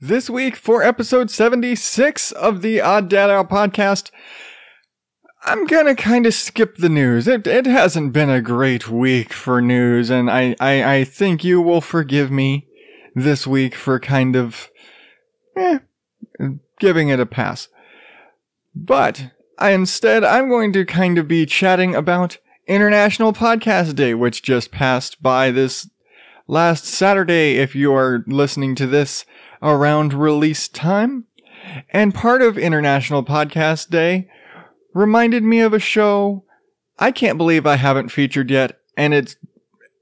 This week for episode 76 of the Odd Dad Out podcast, I'm gonna kind of skip the news. It, it hasn't been a great week for news, and I, I, I think you will forgive me this week for kind of, eh, giving it a pass. But I, instead, I'm going to kind of be chatting about International Podcast Day, which just passed by this last Saturday if you are listening to this around release time. And part of International Podcast Day reminded me of a show I can't believe I haven't featured yet. And it's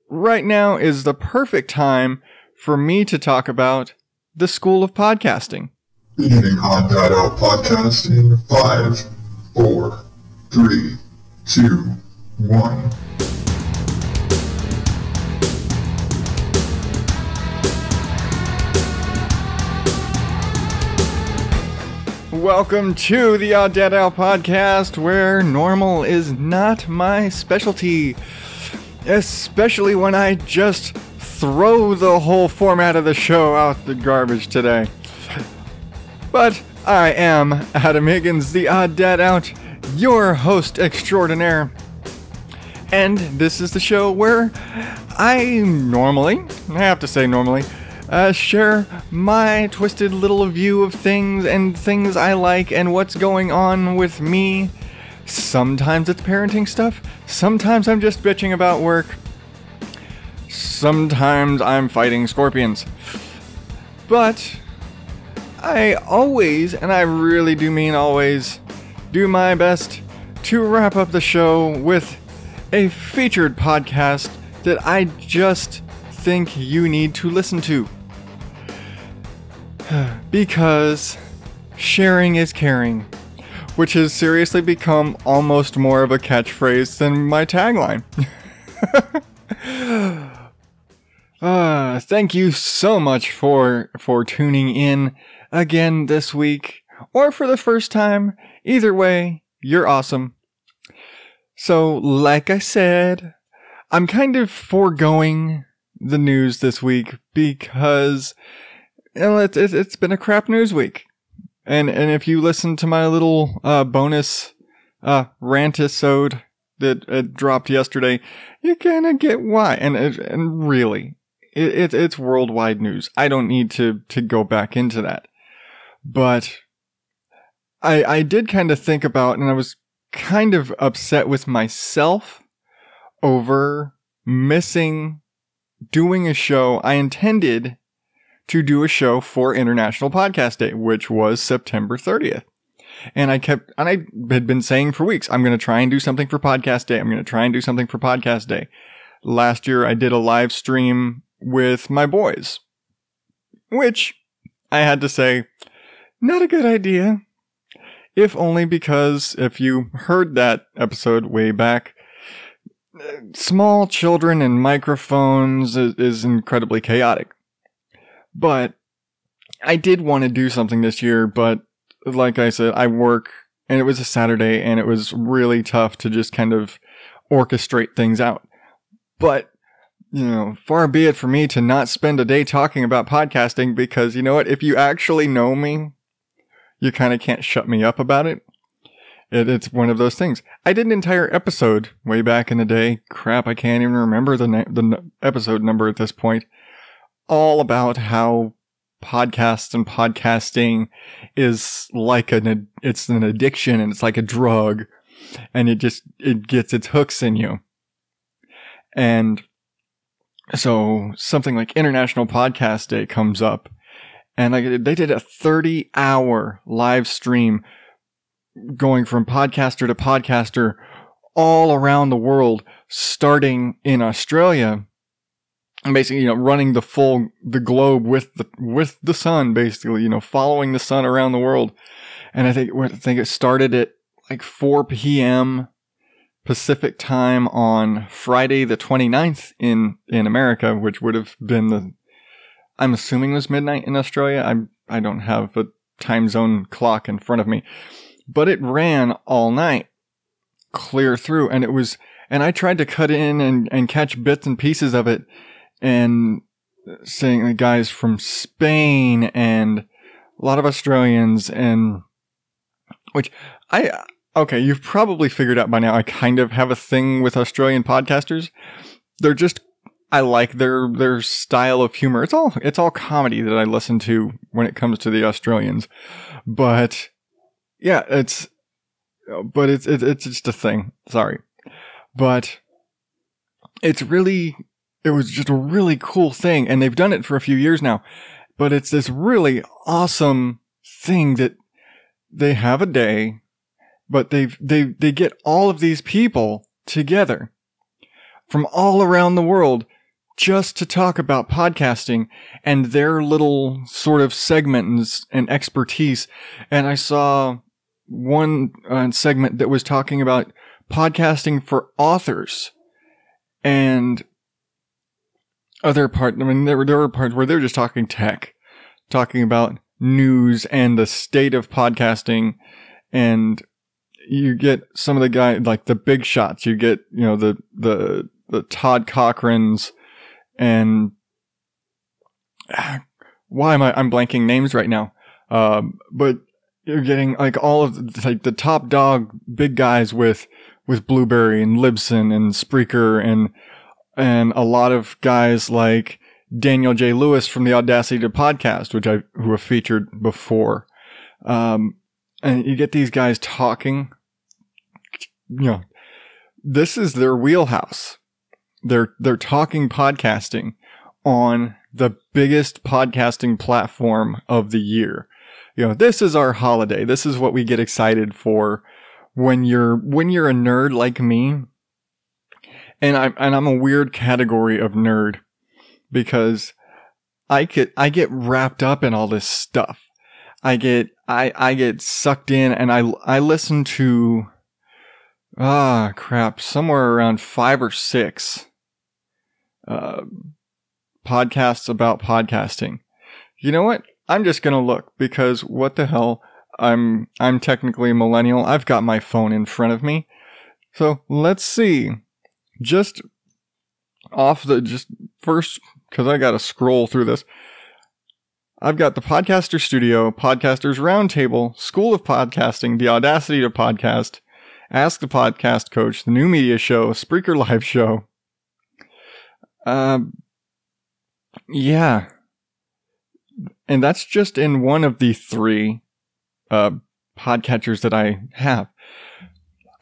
right now is the perfect time for me to talk about the School of Podcasting. Beginning Odd Dad Out Podcast in five, four, three, two, one. Welcome to the Odd Dad Out podcast, where normal is not my specialty. Especially when I just throw the whole format of the show out the garbage today. But I am Adam Higgins, the Odd Dad Out, your host extraordinaire. And this is the show where I normally, I have to say normally, uh, share my twisted little view of things and things I like and what's going on with me. Sometimes it's parenting stuff, sometimes I'm just bitching about work, sometimes I'm fighting scorpions. But I always, and I really do mean always, do my best to wrap up the show with a featured podcast that I just think you need to listen to. Because sharing is caring, which has seriously become almost more of a catchphrase than my tagline. uh, thank you so much for for tuning in again this week or for the first time. Either way, you're awesome. So, like I said, I'm kind of foregoing the news this week because well, it's, it's, it's been a crap news week. And, and if you listen to my little, uh, bonus, uh, rantisode that uh, dropped yesterday, you kind of get why. And, and really, it, it, it's worldwide news. I don't need to, to go back into that. But I, I did kind of think about, and I was kind of upset with myself over missing doing a show I intended to do a show for International Podcast Day, which was September 30th. And I kept, and I had been saying for weeks, I'm going to try and do something for Podcast Day. I'm going to try and do something for Podcast Day. Last year, I did a live stream with my boys, which I had to say, not a good idea. If only because if you heard that episode way back, small children and microphones is, incredibly chaotic. But I did want to do something this year, but like I said, I work and it was a Saturday and it was really tough to just kind of orchestrate things out. But, you know, far be it for me to not spend a day talking about podcasting because you know what? If you actually know me, you kind of can't shut me up about it. it. It's one of those things. I did an entire episode way back in the day. Crap, I can't even remember the, na- the episode number at this point all about how podcasts and podcasting is like an it's an addiction and it's like a drug and it just it gets its hooks in you. And so something like international podcast day comes up and like they did a 30 hour live stream going from podcaster to podcaster all around the world starting in australia basically you know running the full the globe with the with the sun basically you know following the sun around the world. And i think i think it started at like 4 p.m pacific time on friday the 29th in in america which would have been the i'm assuming it was midnight in australia. I'm i don't have a time zone clock in front of me. But it ran all night clear through. And it was and i tried to cut in and and catch bits and pieces of it and saying the guys from Spain and a lot of Australians and which I okay, you've probably figured out by now I kind of have a thing with Australian podcasters. They're just I like their their style of humor. It's all it's all comedy that I listen to when it comes to the Australians. But yeah, it's but it's it's, it's just a thing. Sorry. But it's really it was just a really cool thing and they've done it for a few years now. But it's this really awesome thing that they have a day but they they they get all of these people together from all around the world just to talk about podcasting and their little sort of segments and expertise. And I saw one uh, segment that was talking about podcasting for authors and other part. I mean, there were, there were parts where they were just talking tech, talking about news and the state of podcasting and you get some of the guy like the big shots. You get you know the the the Todd Cochranes and why am I I'm blanking names right now. Um, but you're getting like all of the, like the top dog big guys with with Blubrry and Libsyn and Spreaker and and a lot of guys like Daniel J. Lewis from the Audacity to Podcast, which I who have featured before. Um, and you get these guys talking you know, this is their wheelhouse. They're, they're talking podcasting on the biggest podcasting platform of the year. You know, this is our holiday. This is what we get excited for when you're, when you're a nerd like me. And I'm, and I'm a weird category of nerd because I get, I get wrapped up in all this stuff. I get, I, I get sucked in and I, I listen to Ah, crap. Somewhere around five or six uh, podcasts about podcasting. You know what? I'm just gonna look because what the hell? I'm I'm technically a millennial. I've got my phone in front of me. So let's see. Just off the just first because I gotta scroll through this. I've got the Podcaster Studio, Podcasters Roundtable, School of Podcasting, the Audacity to Podcast, Ask the Podcast Coach, the new media show, Spreaker Live show. Um, yeah. And that's just in one of the three uh, podcatchers that I have.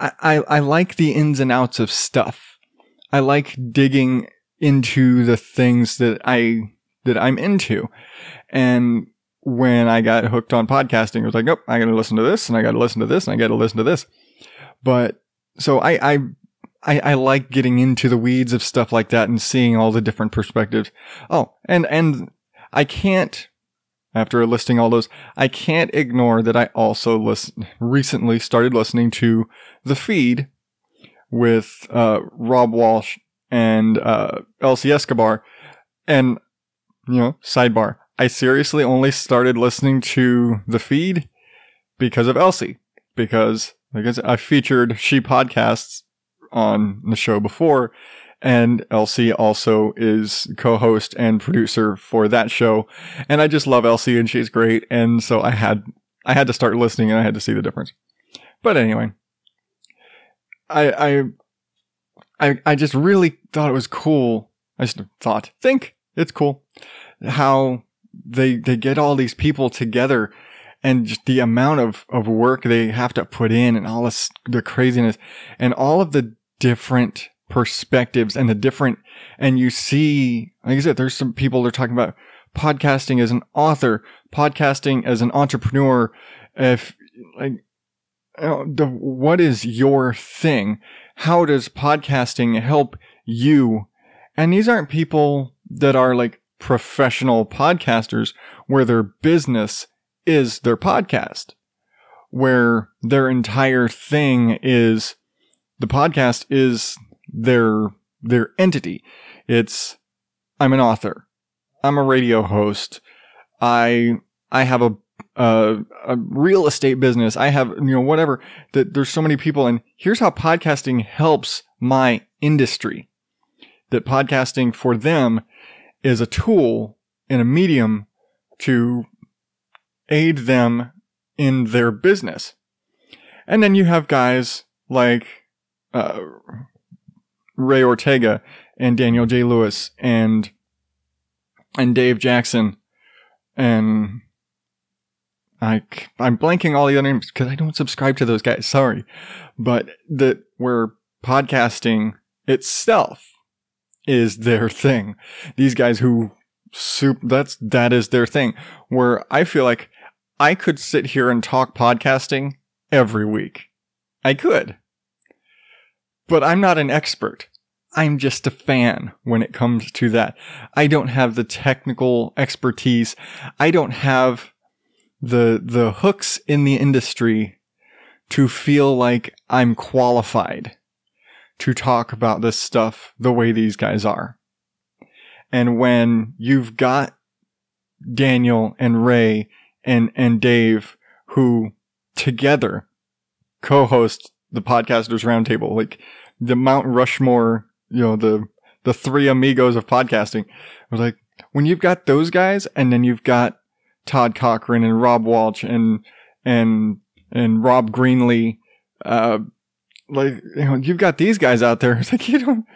I, I, I like the ins and outs of stuff. I like digging into the things that I that I'm into. And when I got hooked on podcasting, it was like, oh, I got to listen to this, and I got to listen to this, and I got to listen to this. But so I, I, I, I like getting into the weeds of stuff like that and seeing all the different perspectives. Oh, and, and I can't, after listing all those, I can't ignore that I also listen, recently started listening to The Feed with, uh, Rob Walch and, uh, Elsie Escobar. And, you know, sidebar, I seriously only started listening to The Feed because of Elsie. Because like I said, I featured She Podcasts on the show before, and Elsie also is co-host and producer for that show. And I just love Elsie, and she's great. And so I had I had to start listening, and I had to see the difference. But anyway, I I I, I just really thought it was cool. I just thought, think it's cool how they they get all these people together and just the amount of, of work they have to put in and all this, the craziness and all of the different perspectives and the different, and you see, like I said, there's some people that are talking about podcasting as an author, podcasting as an entrepreneur. If like, Uh, the, what is your thing? How does podcasting help you? And these aren't people that are like professional podcasters where their business is their podcast, where their entire thing is the podcast is their their entity. It's I'm an author. I'm a radio host. I I have a a, a real estate business. I have you know whatever. That there's so many people, and here's how podcasting helps my industry. That podcasting for them is a tool and a medium to aid them in their business. And then you have guys like uh, Ray Ortega and Daniel J. Lewis and and Dave Jackson and I I'm blanking all the other names because I don't subscribe to those guys. Sorry, but that where podcasting itself is their thing. These guys who soup that's that is their thing. Where I feel like I could sit here and talk podcasting every week. I could. But I'm not an expert. I'm just a fan when it comes to that. I don't have the technical expertise. I don't have the the hooks in the industry to feel like I'm qualified to talk about this stuff the way these guys are. And when you've got Daniel and Ray and and Dave who together co-host the podcasters roundtable like the Mount Rushmore you know the the three amigos of podcasting I was like when you've got those guys and then you've got Todd Cochrane and Rob Walch and and and Rob Greenlee uh like you know you've got these guys out there. It's like you don't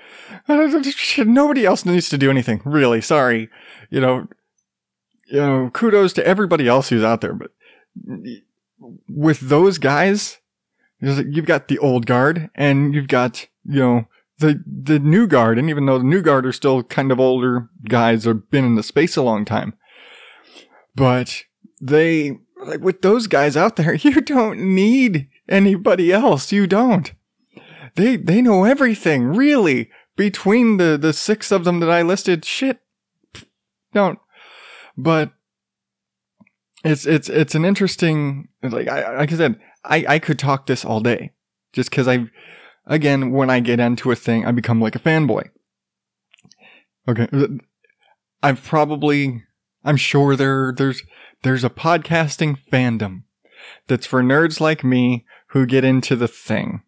nobody else needs to do anything really. Sorry. You know you know kudos to everybody else who's out there but with those guys you've got the old guard and you've got you know the the new guard. And even though the new guard are still kind of older guys have been in the space a long time but they like with those guys out there you don't need anybody else. You don't. They they know everything really between the the six of them that I listed. Shit. Don't. But it's it's it's an interesting like I like I said I I could talk this all day just cuz I again when I get into a thing I become like a fanboy. Okay. I've probably I'm sure there there's there's a podcasting fandom that's for nerds like me who get into the thing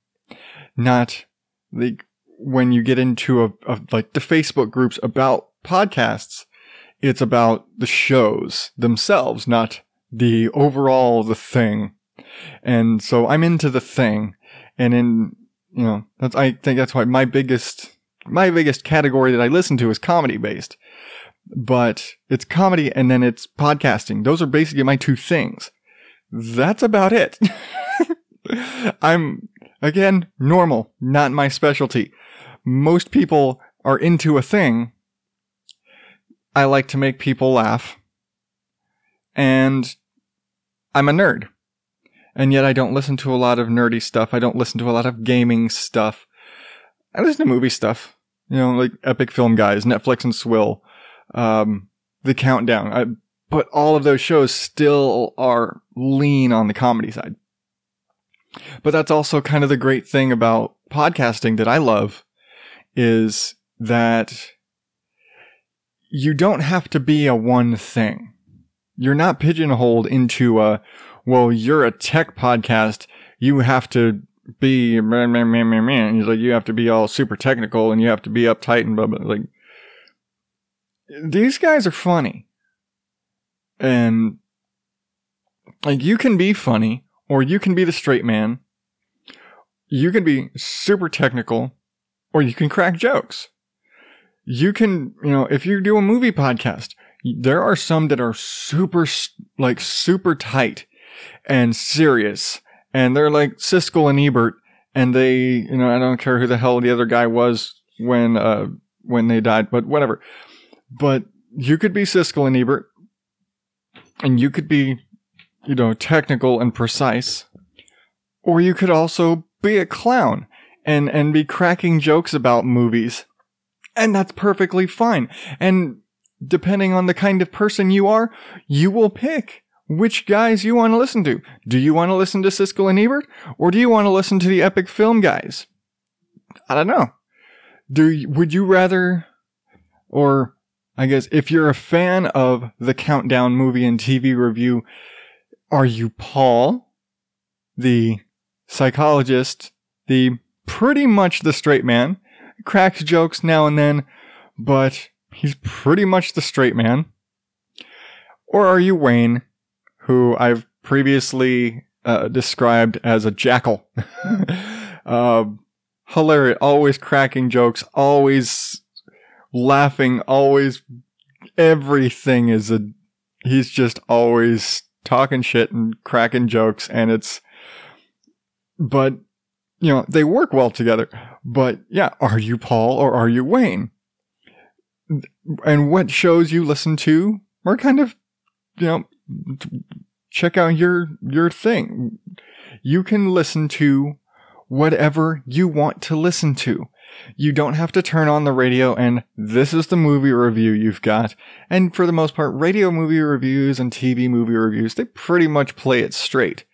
not like when you get into a, a, like the Facebook groups about podcasts, it's about the shows themselves, not the overall the thing. And so I'm into the thing, and in you know that's I think that's why my biggest my biggest category that I listen to is comedy based. But it's comedy and then it's podcasting. Those are basically my two things. That's about it. I'm Again, normal, not my specialty. Most people are into a thing. I like to make people laugh. And I'm a nerd. And yet I don't listen to a lot of nerdy stuff. I don't listen to a lot of gaming stuff. I listen to movie stuff. You know, like Epic Film Guys, Netflix and Swill, um, The Countdown. I, but all of those shows still are lean on the comedy side. But that's also kind of the great thing about podcasting that I love is that you don't have to be a one thing. You're not pigeonholed into a, well, you're a tech podcast. You have to be, man, man, man, man, man. He's like, you have to be all super technical and you have to be uptight and blah, blah. Like, these guys are funny. And, like, you can be funny or you can be the straight man. You can be super technical, or you can crack jokes. You can, you know, if you do a movie podcast, there are some that are super, like super tight and serious. And they're like Siskel and Ebert. And they, you know, I don't care who the hell the other guy was when, uh, when they died, but whatever. But you could be Siskel and Ebert and you could be you know, technical and precise. Or you could also be a clown and, and be cracking jokes about movies. And that's perfectly fine. And depending on the kind of person you are, you will pick which guys you want to listen to. Do you want to listen to Siskel and Ebert? Or do you want to listen to the epic film guys? I don't know. Do, would you rather, or I guess if you're a fan of the Countdown movie and TV review, are you Paul, the psychologist, the pretty much the straight man, cracks jokes now and then, but he's pretty much the straight man? Or are you Wayne, who I've previously uh, described as a jackal? uh, hilarious, always cracking jokes, always laughing, always everything is a. He's just always talking shit and cracking jokes, and it's. But, you know, they work well together. But yeah, are you Paul or are you Wayne? And what shows you listen to are kind of, you know, check out your your thing. You can listen to whatever you want to listen to. You don't have to turn on the radio and this is the movie review you've got. And for the most part, radio movie reviews and TV movie reviews, they pretty much play it straight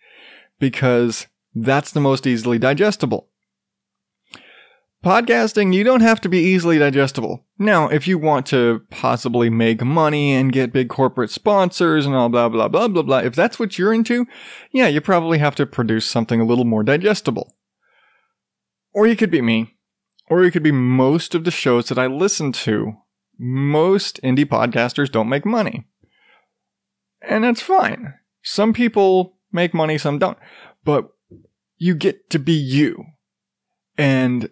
because that's the most easily digestible. Podcasting, you don't have to be easily digestible. Now, if you want to possibly make money and get big corporate sponsors and all blah, blah, blah, blah, blah, if that's what you're into, yeah, you probably have to produce something a little more digestible. Or you could be me. Or you could be most of the shows that I listen to. Most indie podcasters don't make money. And that's fine. Some people make money, some don't. But you get to be you. And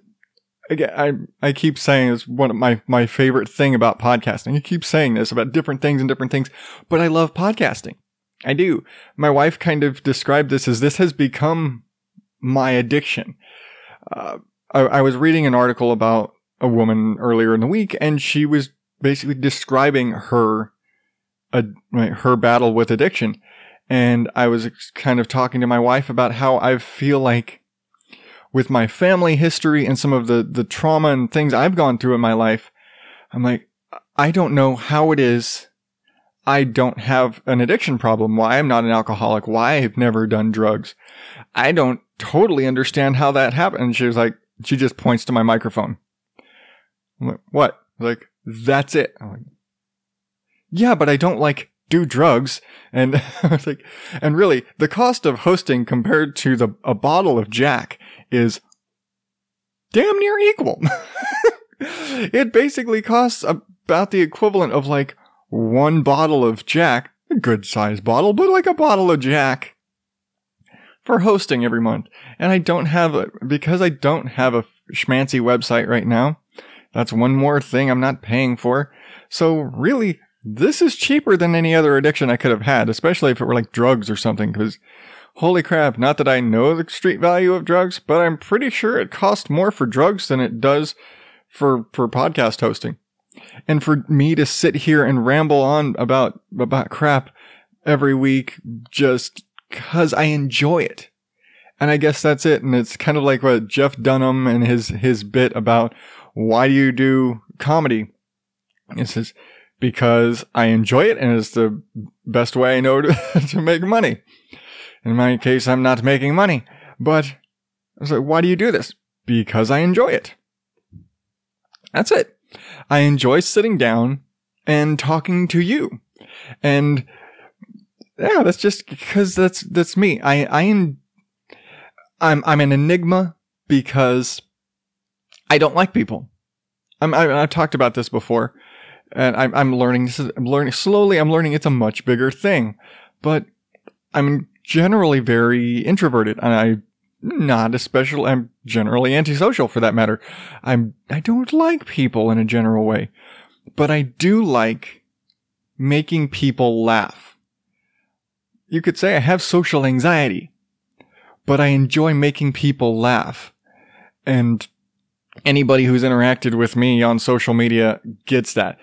again, I, I keep saying it's one of my, my favorite thing about podcasting. I keep saying this about different things and different things, but I love podcasting. I do. My wife kind of described this as this has become my addiction. Uh, I, I was reading an article about a woman earlier in the week, and she was basically describing her uh, her battle with addiction. And I was kind of talking to my wife about how I feel like with my family history and some of the, the trauma and things I've gone through in my life, I'm like, I don't know how it is I don't have an addiction problem, why I'm not an alcoholic, why I've never done drugs. I don't totally understand how that happened. And she was like, she just points to my microphone. I'm like, what? Like, that's it. I'm like, yeah, but I don't like do drugs. And I was like, and really, the cost of hosting compared to the a bottle of Jack is damn near equal. it basically costs about the equivalent of like one bottle of Jack, a good sized bottle, but like a bottle of Jack for hosting every month. And I don't have a, because I don't have a schmancy website right now. That's one more thing I'm not paying for. So really, this is cheaper than any other addiction I could have had, especially if it were like drugs or something, because holy crap, not that I know the street value of drugs, but I'm pretty sure it costs more for drugs than it does for, for podcast hosting and for me to sit here and ramble on about about crap every week just cuz I enjoy it. And I guess that's it. And it's kind of like what Jeff Dunham and his his bit about why do you do comedy? It says because I enjoy it and it's the best way I know to, to make money. In my case, I'm not making money, but I was like, why do you do this? Because I enjoy it. That's it. I enjoy sitting down and talking to you. And yeah, that's just because that's, that's me. I, I am, I'm, I'm an enigma because I don't like people. I'm, I, have talked about this before and I'm, I'm learning, I'm learning slowly. I'm learning it's a much bigger thing, but I'm generally very introverted and I not especially I'm generally antisocial for that matter. I'm I don't like people in a general way, but I do like making people laugh. You could say I have social anxiety, but I enjoy making people laugh. And anybody who's interacted with me on social media gets that.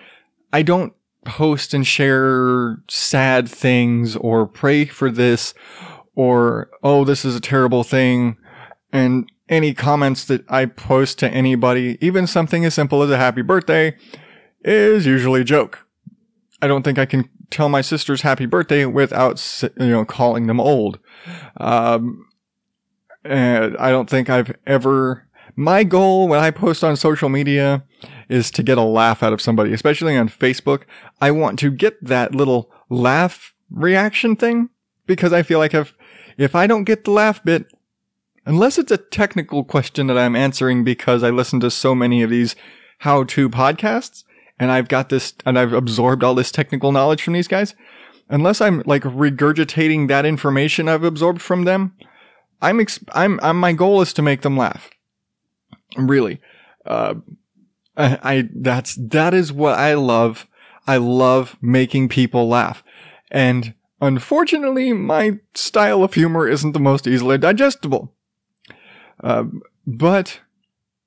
I don't post and share sad things or pray for this or, oh, this is a terrible thing. And any comments that I post to anybody, even something as simple as a happy birthday, is usually a joke. I don't think I can tell my sister's happy birthday without, you know, calling them old. Um, and I don't think I've ever, my goal when I post on social media is to get a laugh out of somebody, especially on Facebook. I want to get that little laugh reaction thing because I feel like if, if I don't get the laugh bit, unless it's a technical question that I'm answering because I listen to so many of these how to podcasts, and I've got this and I've absorbed all this technical knowledge from these guys, unless I'm like regurgitating that information I've absorbed from them, I'm ex- I'm, I'm my goal is to make them laugh. Really, uh, I, I that's that is what I love. I love making people laugh, and unfortunately, my style of humor isn't the most easily digestible. Uh, but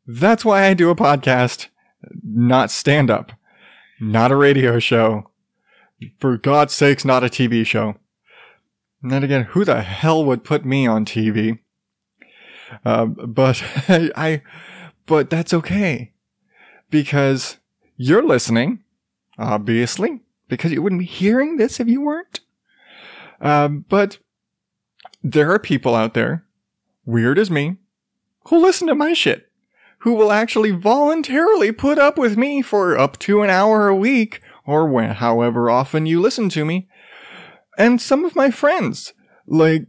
that's why I do a podcast, not stand up, not a radio show. For God's sakes, not a TV show. And then again, who the hell would put me on TV? Uh, but I, but that's okay because you're listening, obviously, because you wouldn't be hearing this if you weren't. Um, but there are people out there, weird as me, who listen to my shit, who will actually voluntarily put up with me for up to an hour a week or when, however often you listen to me. And some of my friends, like,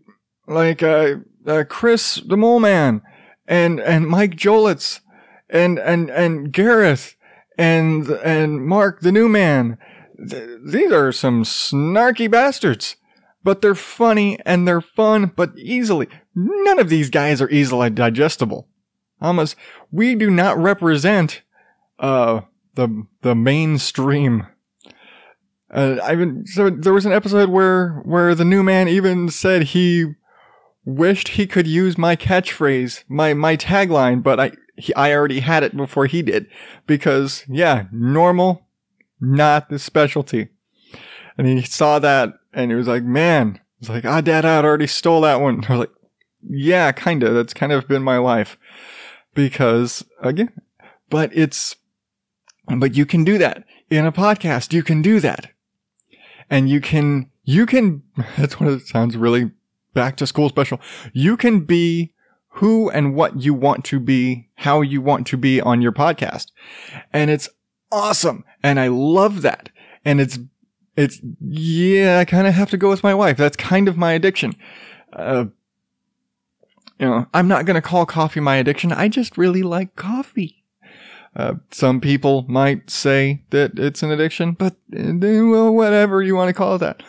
like, uh, uh Chris the Mole Man and, and Mike Jolitz and, and, and Gareth and, and Mark the New Man. Th- these are some snarky bastards, but they're funny and they're fun, but easily. None of these guys are easily digestible. Almost, we do not represent, uh, the, the mainstream uh, I so there was an episode where where the new man even said he wished he could use my catchphrase, my my tagline, but I he, I already had it before he did because yeah, normal, not the specialty. And he saw that and he was like, man, he's like, ah, dad, I already stole that one. I was like, yeah, kind of. That's kind of been my life because again, but it's, but you can do that in a podcast. You can do that and you can, you can, that's what it sounds really back to school special. You can be who and what you want to be, how you want to be on your podcast. And it's awesome. And I love that. And it's, it's, yeah, I kind of have to go with my wife. That's kind of my addiction. Uh, you know, I'm not going to call coffee my addiction. I just really like coffee. Uh, some people might say that it's an addiction, but uh, well, whatever you want to call it that.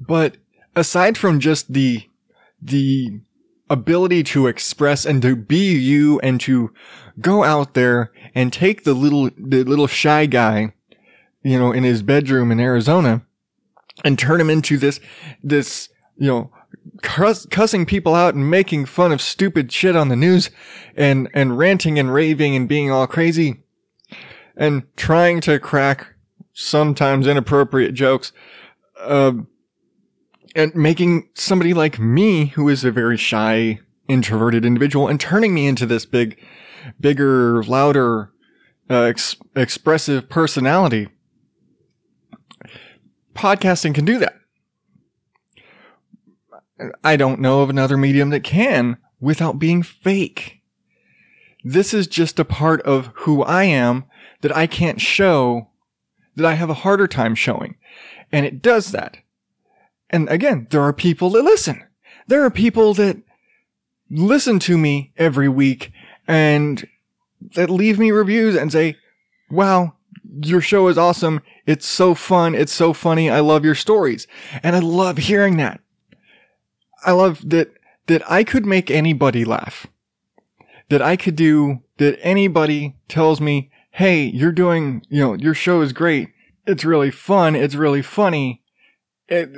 But aside from just the the ability to express and to be you and to go out there and take the little the little shy guy, you know, in his bedroom in Arizona and turn him into this this you know cuss, cussing people out and making fun of stupid shit on the news and, and ranting and raving and being all crazy and trying to crack sometimes inappropriate jokes, uh, and making somebody like me, who is a very shy, introverted individual, and turning me into this big, bigger, louder, uh, ex- expressive personality. Podcasting can do that. I don't know of another medium that can without being fake. This is just a part of who I am that I can't show, that I have a harder time showing. And it does that. And again, there are people that listen. There are people that listen to me every week and that leave me reviews and say, wow, your show is awesome. It's so fun. It's so funny. I love your stories. And I love hearing that. I love that that I could make anybody laugh. That I could do that anybody tells me, "Hey, you're doing, you know, your show is great. It's really fun. It's really funny." It,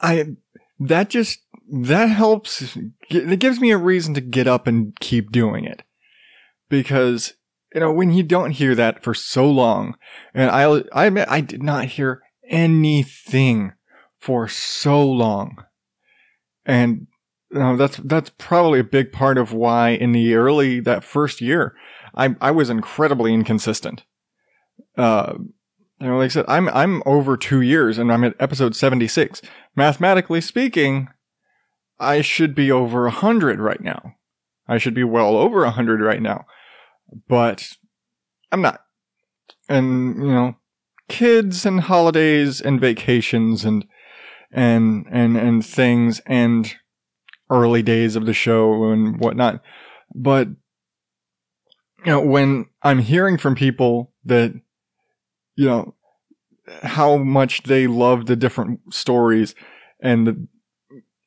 I that just that helps. It gives me a reason to get up and keep doing it because you know when you don't hear that for so long, and I I admit I did not hear anything for so long and know, that's that's probably a big part of why in the early that first year, I I was incredibly inconsistent. Uh, you know, like I said, I'm I'm over two years and I'm at episode seventy six. Mathematically speaking, I should be over a hundred right now. I should be well over a hundred right now, but I'm not. And you know, kids and holidays and vacations and and and and things and early days of the show and whatnot. But you know, when I'm hearing from people that you know, how much they love the different stories and the,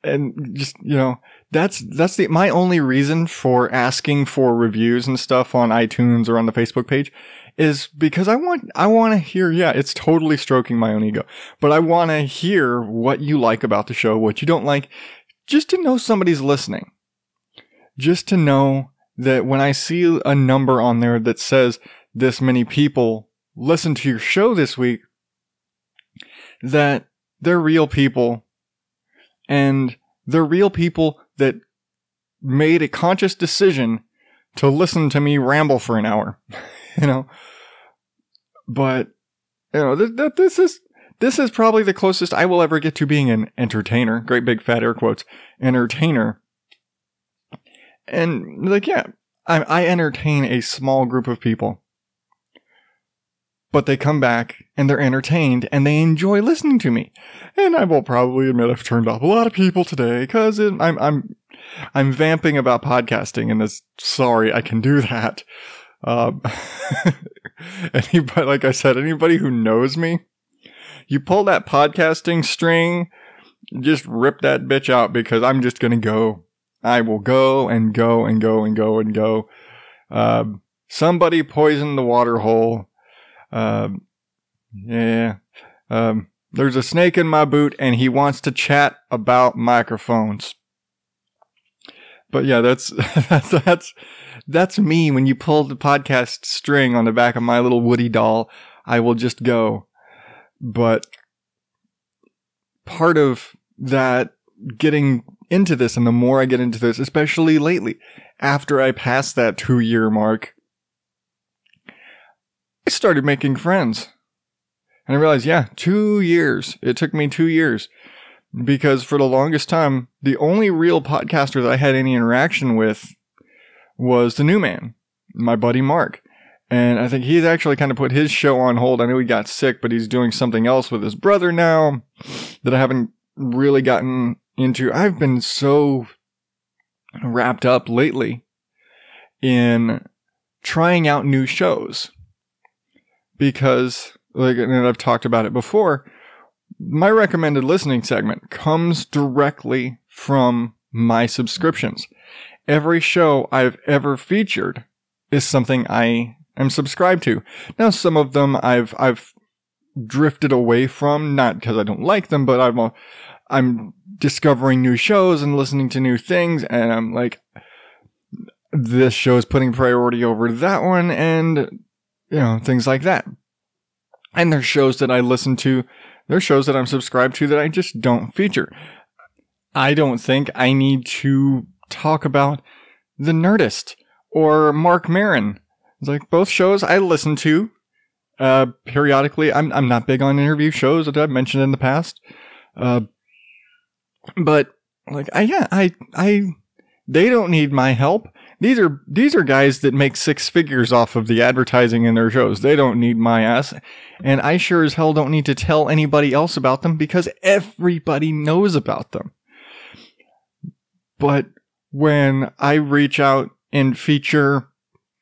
and just, you know, that's, that's the, my only reason for asking for reviews and stuff on iTunes or on the Facebook page is because I want, I want to hear, yeah, it's totally stroking my own ego, but I want to hear what you like about the show, what you don't like, just to know somebody's listening. Just to know that when I see a number on there that says this many people listen to your show this week, that they're real people and they're real people that made a conscious decision to listen to me ramble for an hour, you know. But you know, th- th- this is this is probably the closest I will ever get to being an entertainer. Great big fat air quotes, entertainer. And like, yeah, I, I entertain a small group of people but they come back and they're entertained and they enjoy listening to me. And I will probably admit I've turned off a lot of people today because I'm, I'm, I'm vamping about podcasting and it's sorry I can do that. Um, anybody, like I said, anybody who knows me, you pull that podcasting string, just rip that bitch out because I'm just to go. I will go and go and go and go and go. Um, somebody poisoned the water hole um, yeah. Um, there's a snake in my boot and he wants to chat about microphones. But yeah, that's, that's, that's, that's me. When you pull the podcast string on the back of my little Woody doll, I will just go. But part of that getting into this and the more I get into this, especially lately, after I passed that two year mark, I started making friends. And I realized, yeah, two years. It took me two years because for the longest time, the only real podcaster that I had any interaction with was the new man, my buddy Mark. And I think he's actually kind of put his show on hold. I know he got sick, but he's doing something else with his brother now that I haven't really gotten into. I've been so wrapped up lately in trying out new shows because like and I've talked about it before, my recommended listening segment comes directly from my subscriptions. Every show I've ever featured is something I am subscribed to. Now some of them I've I've drifted away from not because I don't like them, but I'm I'm discovering new shows and listening to new things and I'm like this show is putting priority over that one and you know, things like that. And there's shows that I listen to, there's shows that I'm subscribed to that I just don't feature. I don't think I need to talk about The Nerdist or Marc Maron. It's like both shows I listen to uh, periodically. I'm I'm not big on interview shows that I've mentioned in the past, uh, but like I yeah I I they don't need my help. These are these are guys that make six figures off of the advertising in their shows. They don't need my ass. And I sure as hell don't need to tell anybody else about them because everybody knows about them. But when I reach out and feature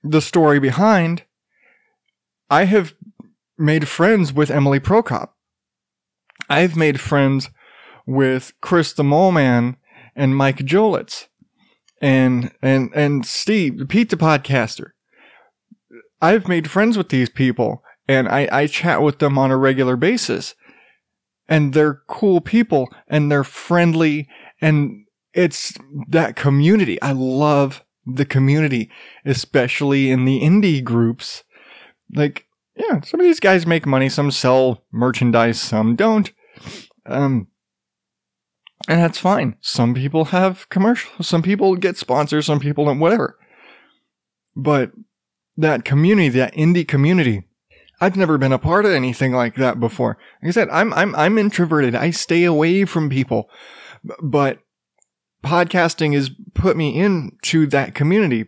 the story behind, I have made friends with Emily Prokop. I've made friends with Chris the Mole Man and Mike Jolitz and and and Steve, the Pete the podcaster. I've made friends with these people and I, I chat with them on a regular basis. And they're cool people and they're friendly and it's that community. I love the community, especially in the indie groups. Like, yeah, some of these guys make money, some sell merchandise, some don't. Um, and that's fine. Some people have commercials, some people get sponsors, some people don't, whatever. But that community, that indie community, I've never been a part of anything like that before. Like I said, I'm I'm I'm introverted. I stay away from people. But podcasting has put me into that community.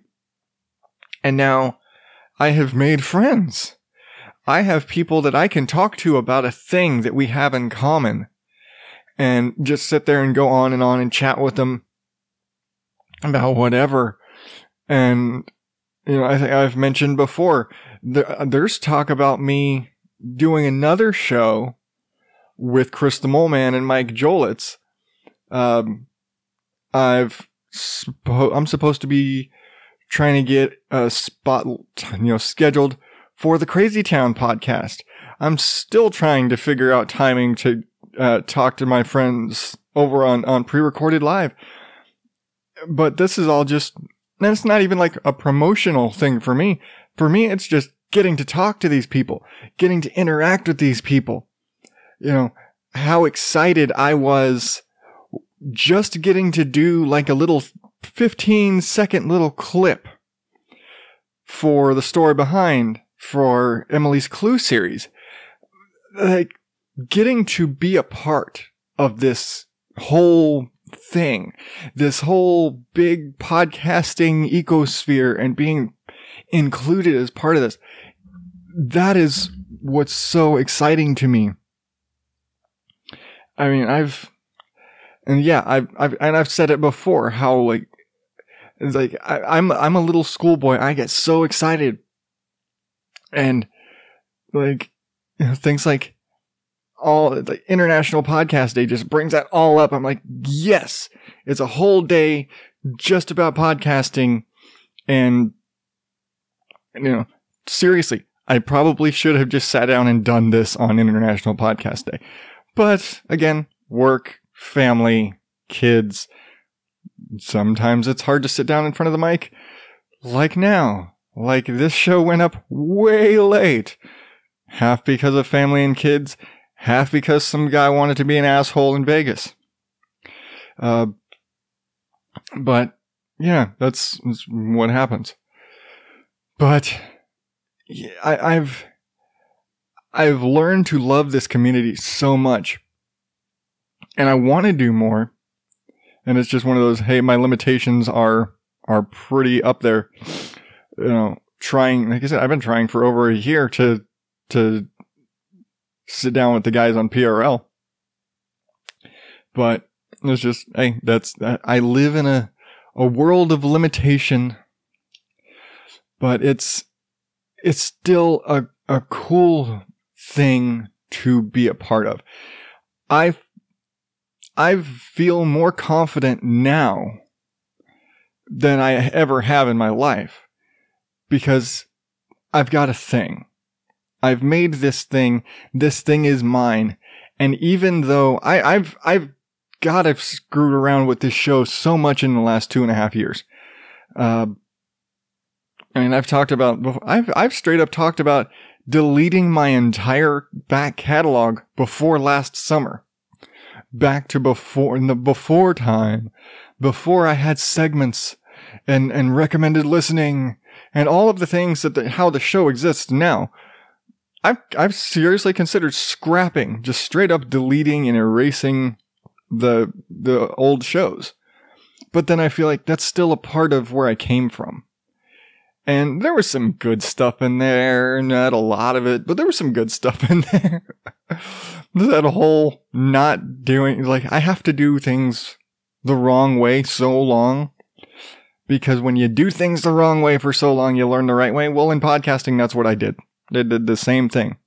And now I have made friends. I have people that I can talk to about a thing that we have in common and just sit there and go on and on and chat with them about whatever. And, you know, I think I've mentioned before, there's talk about me doing another show with Chris the Mole Man and Mike Jolitz. Um, I've suppo- I'm supposed to be trying to get a spot, you know, scheduled for the Crazy Town podcast. I'm still trying to figure out timing to uh, talk to my friends over on on pre-recorded live. But this is all just and it's not even like a promotional thing for me. For me, it's just getting to talk to these people, getting to interact with these people. You know, how excited I was just getting to do like a little 15 second little clip for the story behind for Emily's Clue series. Like getting to be a part of this whole thing, this whole big podcasting ecosphere and being included as part of this. That is what's so exciting to me. I mean, I've, and yeah, I've, I've, and I've said it before how like, it's like I, I'm, I'm a little schoolboy. I get so excited, and like you know, things like all the international podcast day just brings that all up. I'm like, yes, it's a whole day just about podcasting. And, you know, seriously, I probably should have just sat down and done this on International Podcast Day. But again, work, family, kids. Sometimes it's hard to sit down in front of the mic. Like now. Like this show went up way late. Half because of family and kids, half because some guy wanted to be an asshole in Vegas. Uh, but yeah, that's, that's what happens. But yeah, I, I've I've learned to love this community so much, and I want to do more. And it's just one of those. Hey, my limitations are are pretty up there. You know, trying. Like I said, I've been trying for over a year to to sit down with the guys on PRL. But it's just, hey, that's, I live in a, a world of limitation, but it's, it's still a, a cool thing to be a part of. I, I feel more confident now than I ever have in my life because I've got a thing. I've made this thing. This thing is mine. And even though I, I've, I've, God, I've screwed around with this show so much in the last two and a half years. Uh, I mean, I've talked about, I've, I've straight up talked about deleting my entire back catalog before last summer. Back to before, in the before time, before I had segments and, and recommended listening and all of the things that the, how the show exists now. I've I've seriously considered scrapping, just straight up deleting and erasing the the old shows. But then I feel like that's still a part of where I came from. And there was some good stuff in there, not a lot of it, but there was some good stuff in there. that whole not doing like I have to do things the wrong way so long. Because when you do things the wrong way for so long, you learn the right way. Well, in podcasting, that's what I did. I did the same thing.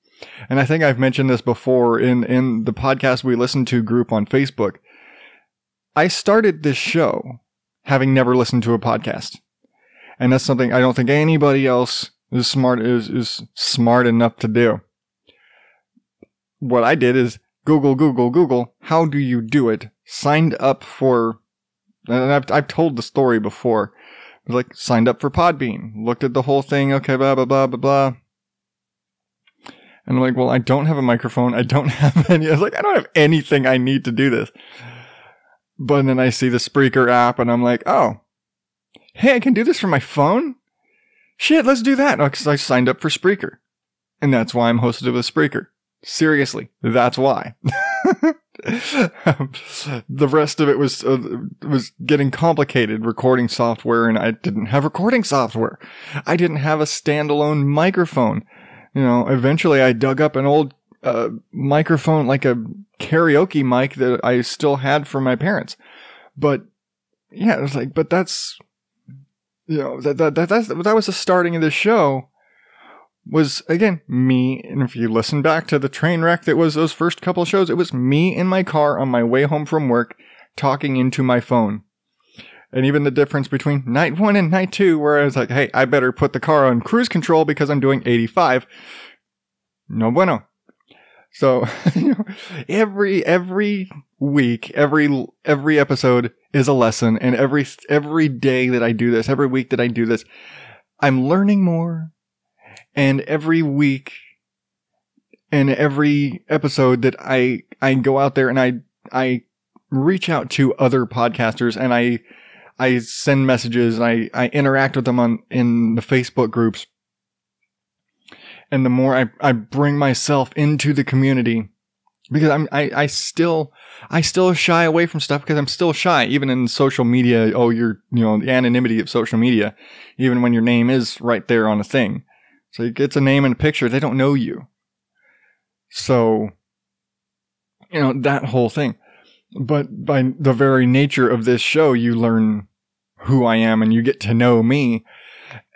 And I think I've mentioned this before in, in the podcast we listened to group on Facebook. I started this show having never listened to a podcast. And that's something I don't think anybody else is smart is, is smart enough to do. What I did is Google, Google, Google, how do you do it? Signed up for, and I've, I've told the story before. Like, signed up for Podbean, looked at the whole thing, okay, blah, blah, blah, blah, blah and I'm like, well, I don't have a microphone. I don't have any. I was like, I don't have anything I need to do this. But then I see the Spreaker app and I'm like, oh, hey, I can do this from my phone? Shit, let's do that. Because I signed up for Spreaker. And that's why I'm hosted with Spreaker. Seriously, that's why. the rest of it was uh, was getting complicated recording software and I didn't have recording software. I didn't have a standalone microphone you know, eventually I dug up an old uh, microphone, like a karaoke mic that I still had from my parents. But yeah, it was like, but that's, you know, that, that, that, that was the starting of the show was again me. And if you listen back to the train wreck that was those first couple shows, it was me in my car on my way home from work talking into my phone. And even the difference between night one and night two, where I was like, hey, I better put the car on cruise control because I'm doing 85. No bueno. So every every week, every every episode is a lesson, and every every day that I do this, every week that I do this, I'm learning more. And every week and every episode that I I go out there and I I reach out to other podcasters and I I send messages and I, I interact with them on in the Facebook groups and the more I, I bring myself into the community because I'm I, I still I still shy away from stuff because I'm still shy even in social media. Oh you're you know the anonymity of social media even when your name is right there on a thing. So it gets a name and a picture they don't know you. So you know that whole thing. But by the very nature of this show you learn who I am and you get to know me.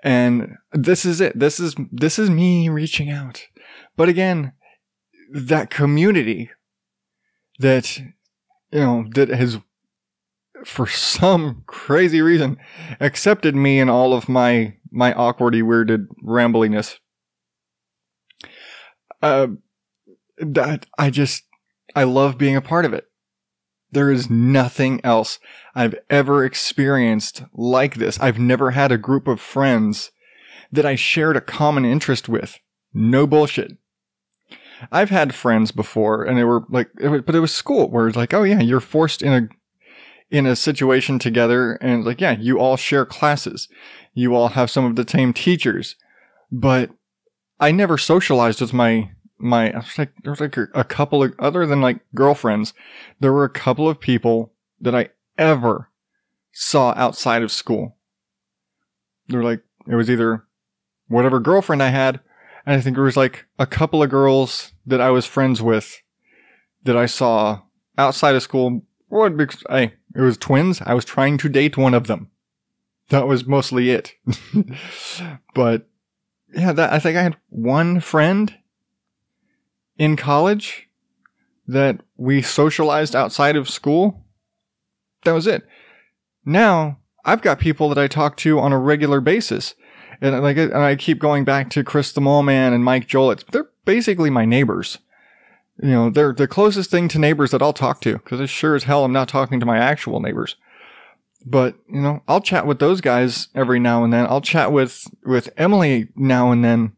And this is it. This is, this is me reaching out. But again, that community that, you know, that has, for some crazy reason, accepted me and all of my, my awkwardy, weirded rambliness. Uh, that I just, I love being a part of it. There is nothing else I've ever experienced like this. I've never had a group of friends that I shared a common interest with. No bullshit. I've had friends before and they were like, but it was school where it's like, oh yeah, you're forced in a, in a situation together and like, yeah, you all share classes. You all have some of the same teachers, but I never socialized with my my I was like there was like a couple of other than like girlfriends, there were a couple of people that I ever saw outside of school. They were like it was either whatever girlfriend I had, and I think there was like a couple of girls that I was friends with that I saw outside of school. What hey, it was twins. I was trying to date one of them. That was mostly it. but yeah, that I think I had one friend in college that we socialized outside of school. That was it. Now I've got people that I talk to on a regular basis. And like, and I keep going back to Chris the Mole Man and Mike Joel. they're basically my neighbors. You know, they're the closest thing to neighbors that I'll talk to because as sure as hell I'm not talking to my actual neighbors. But, you know, I'll chat with those guys every now and then. I'll chat with, with Emily now and then.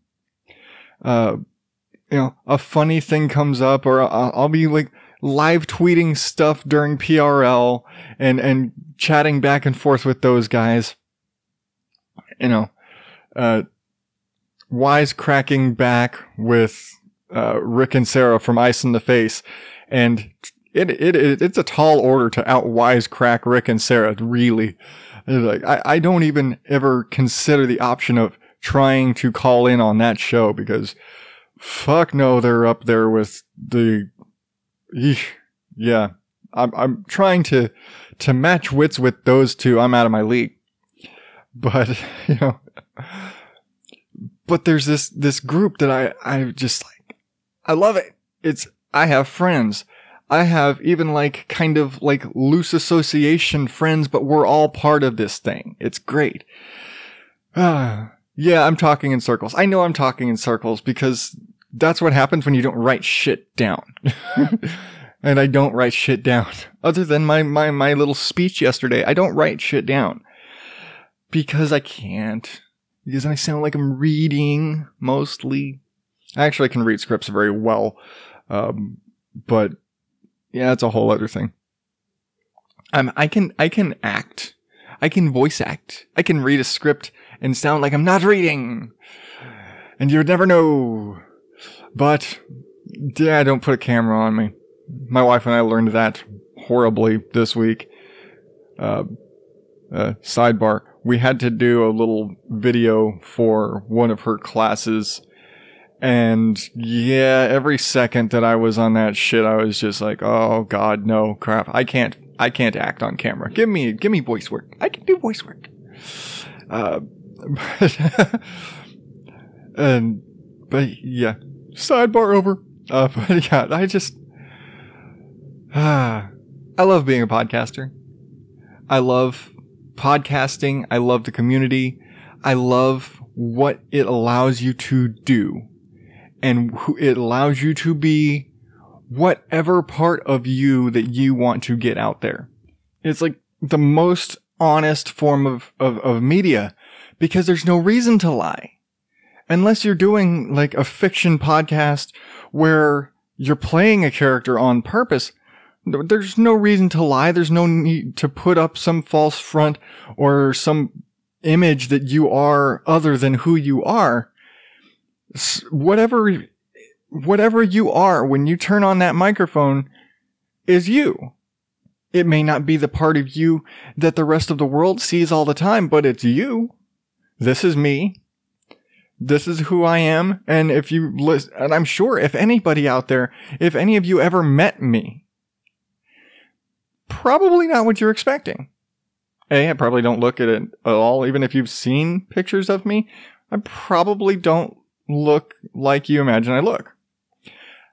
Uh, you know, a funny thing comes up or I'll, I'll be like live tweeting stuff during PRL and, and chatting back and forth with those guys. You know, uh, wisecracking back with, uh, Rick and Sarah from Ice in the Face. And it, it, it it's a tall order to out wisecrack Rick and Sarah, really. Like, I, I don't even ever consider the option of trying to call in on that show because Fuck no, they're up there with the. Yeah, I'm I'm trying to to match wits with those two. I'm out of my league, but you know, but there's this this group that I I just like. I love it. It's I have friends. I have even like kind of like loose association friends, but we're all part of this thing. It's great. Uh, yeah, I'm talking in circles. I know I'm talking in circles because that's what happens when you don't write shit down. and I don't write shit down. Other than my, my, my little speech yesterday, I don't write shit down. Because I can't. Because I sound like I'm reading mostly. I Actually, can read scripts very well. Um, but yeah, it's a whole other thing. Um, I can, I can act. I can voice act. I can read a script and sound like I'm not reading. And you would never know. But yeah, don't put a camera on me. My wife and I learned that horribly this week. Uh, uh, sidebar. We had to do a little video for one of her classes. And yeah, every second that I was on that shit, I was just like, oh god, no crap. I can't, I can't act on camera. Give me, give me voice work. I can do voice work. Uh, but, and but yeah, sidebar over. Uh, but yeah, I just, ah, I love being a podcaster. I love podcasting. I love the community. I love what it allows you to do and it allows you to be whatever part of you that you want to get out there. It's like the most honest form of, of, of media because there's no reason to lie. Unless you're doing like a fiction podcast where you're playing a character on purpose, there's no reason to lie. There's no need to put up some false front or some image that you are other than who you are. Whatever, whatever you are when you turn on that microphone is you. It may not be the part of you that the rest of the world sees all the time, but it's you. This is me. This is who I am. And if you listen, and I'm sure if anybody out there, if any of you ever met me, probably not what you're expecting. A, I probably don't look at it at all. Even if you've seen pictures of me, I probably don't look like you imagine I look.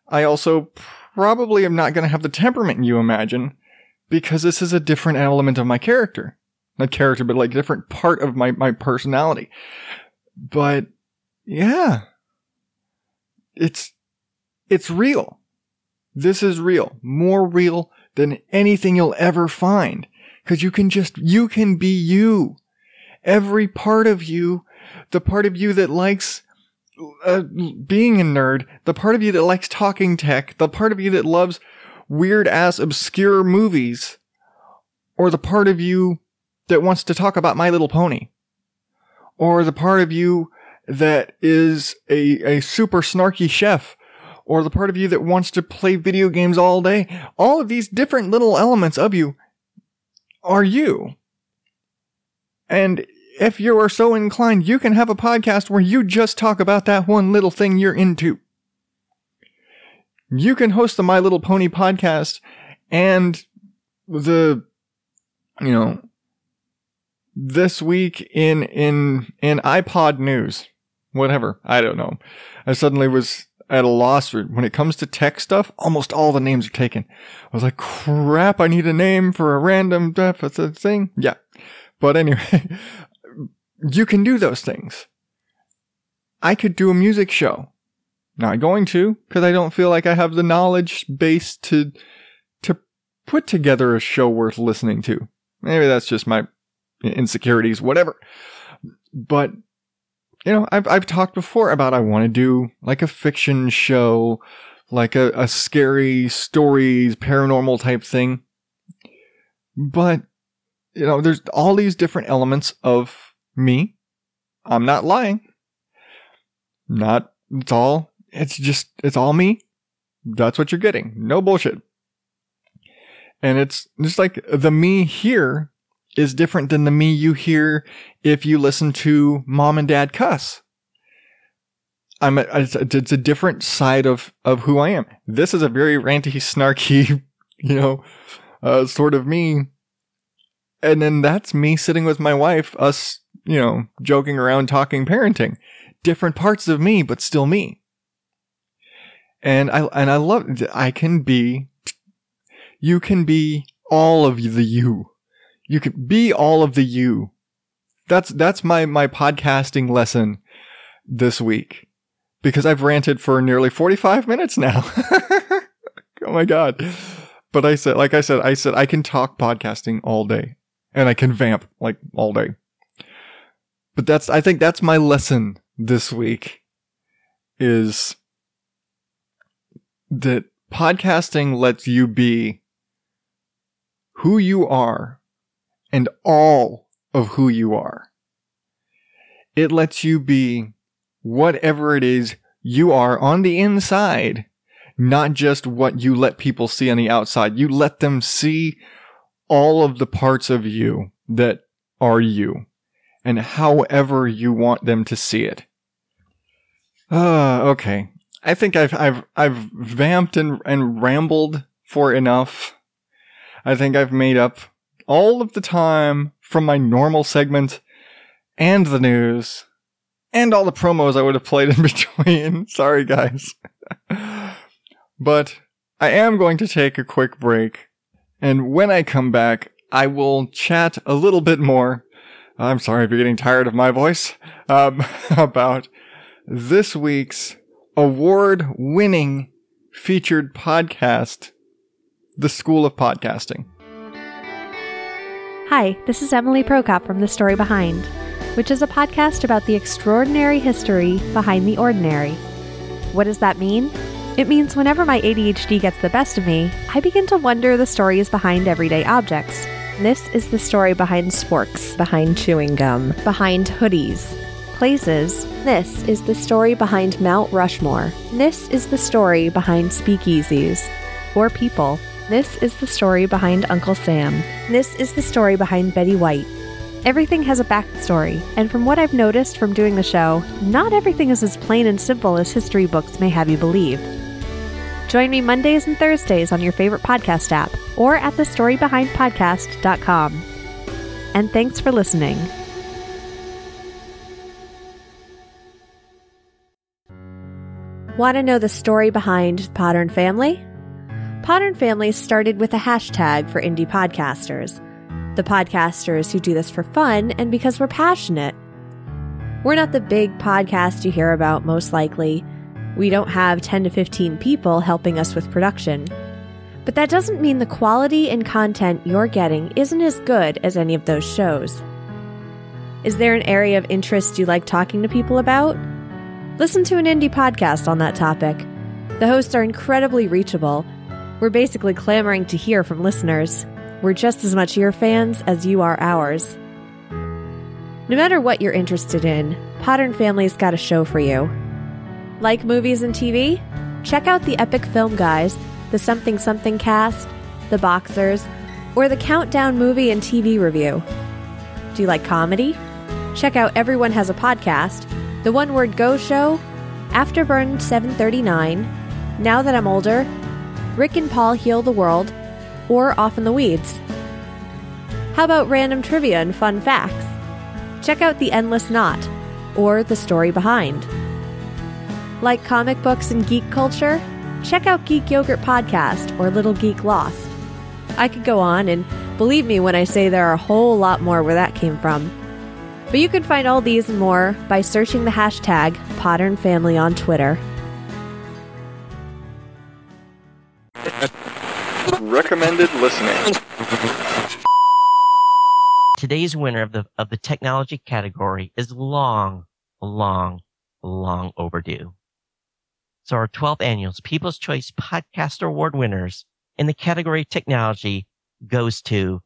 I also probably am not going to have the temperament you imagine because this is a different element of my character. Not character, but like different part of my, my personality. But yeah, it's, it's real. This is real. More real than anything you'll ever find. Cause you can just, you can be you. Every part of you, the part of you that likes uh, being a nerd, the part of you that likes talking tech, the part of you that loves weird ass obscure movies, or the part of you that wants to talk about My Little Pony, or the part of you that is a, a super snarky chef, or the part of you that wants to play video games all day. All of these different little elements of you are you. And if you are so inclined, you can have a podcast where you just talk about that one little thing you're into. You can host the My Little Pony podcast and the, you know, this week in, in, in iPod news, whatever. I don't know. I suddenly was at a loss for when it comes to tech stuff. Almost all the names are taken. I was like, crap, I need a name for a random thing. Yeah. But anyway, you can do those things. I could do a music show. Not going to, because I don't feel like I have the knowledge base to, to put together a show worth listening to. Maybe that's just my insecurities, whatever. But you know, I've I've talked before about I want to do like a fiction show, like a, a scary stories, paranormal type thing. But you know, there's all these different elements of me. I'm not lying. Not it's all it's just it's all me. That's what you're getting. No bullshit. And it's just like the me here is different than the me you hear if you listen to mom and dad cuss. I'm a, it's a different side of, of who I am. This is a very ranty, snarky, you know, uh, sort of me. And then that's me sitting with my wife, us, you know, joking around, talking parenting. Different parts of me, but still me. And I, and I love, I can be, you can be all of the you you can be all of the you. That's that's my my podcasting lesson this week because I've ranted for nearly 45 minutes now. oh my god. But I said like I said I said I can talk podcasting all day and I can vamp like all day. But that's I think that's my lesson this week is that podcasting lets you be who you are and all of who you are. It lets you be whatever it is you are on the inside, not just what you let people see on the outside. You let them see all of the parts of you that are you and however you want them to see it. Uh, okay. I think I've, I've, I've vamped and, and rambled for enough. I think I've made up all of the time from my normal segment and the news and all the promos I would have played in between. Sorry, guys. but I am going to take a quick break. And when I come back, I will chat a little bit more. I'm sorry if you're getting tired of my voice. Um, about this week's award winning featured podcast, The School of Podcasting. Hi, this is Emily Prokop from The Story Behind, which is a podcast about the extraordinary history behind the ordinary. What does that mean? It means whenever my ADHD gets the best of me, I begin to wonder the stories behind everyday objects. This is the story behind sporks, behind chewing gum, behind hoodies, places. This is the story behind Mount Rushmore. This is the story behind speakeasies or people. This is the story behind Uncle Sam. This is the story behind Betty White. Everything has a backstory, and from what I've noticed from doing the show, not everything is as plain and simple as history books may have you believe. Join me Mondays and Thursdays on your favorite podcast app or at thestorybehindpodcast.com. And thanks for listening. Want to know the story behind Podern Family? Podern Family started with a hashtag for indie podcasters. The podcasters who do this for fun and because we're passionate. We're not the big podcast you hear about, most likely. We don't have 10 to 15 people helping us with production. But that doesn't mean the quality and content you're getting isn't as good as any of those shows. Is there an area of interest you like talking to people about? Listen to an indie podcast on that topic. The hosts are incredibly reachable. We're basically clamoring to hear from listeners. We're just as much your fans as you are ours. No matter what you're interested in, Podern Family's got a show for you. Like movies and TV? Check out the Epic Film Guys, the Something Something Cast, the Boxers, or the Countdown Movie and TV Review. Do you like comedy? Check out Everyone Has a Podcast, The One Word Go Show, Afterburn 739, Now That I'm Older, Rick and Paul Heal the World, or Off in the Weeds. How about random trivia and fun facts? Check out The Endless Knot, or The Story Behind. Like comic books and geek culture? Check out Geek Yogurt Podcast or Little Geek Lost. I could go on, and believe me when I say there are a whole lot more where that came from. But you can find all these and more by searching the hashtag Podern Family on Twitter. Recommended listening. Today's winner of the of the technology category is long, long, long overdue. So our 12th annual People's Choice Podcast Award winners in the category technology goes to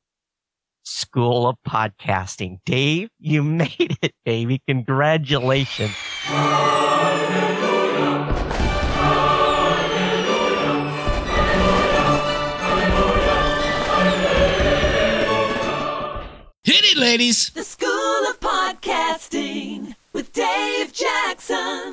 School of Podcasting. Dave, you made it, baby. Congratulations. Hit it, ladies! The School of Podcasting with Dave Jackson.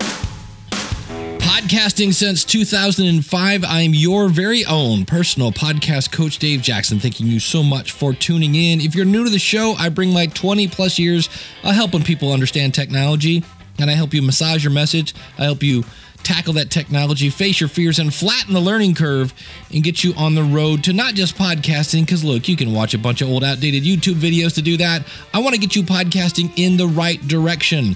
Podcasting since 2005. I'm your very own personal podcast coach, Dave Jackson. Thanking you so much for tuning in. If you're new to the show, I bring my 20 plus years of helping people understand technology, and I help you massage your message. I help you tackle that technology, face your fears, and flatten the learning curve and get you on the road to not just podcasting. Because look, you can watch a bunch of old, outdated YouTube videos to do that. I want to get you podcasting in the right direction.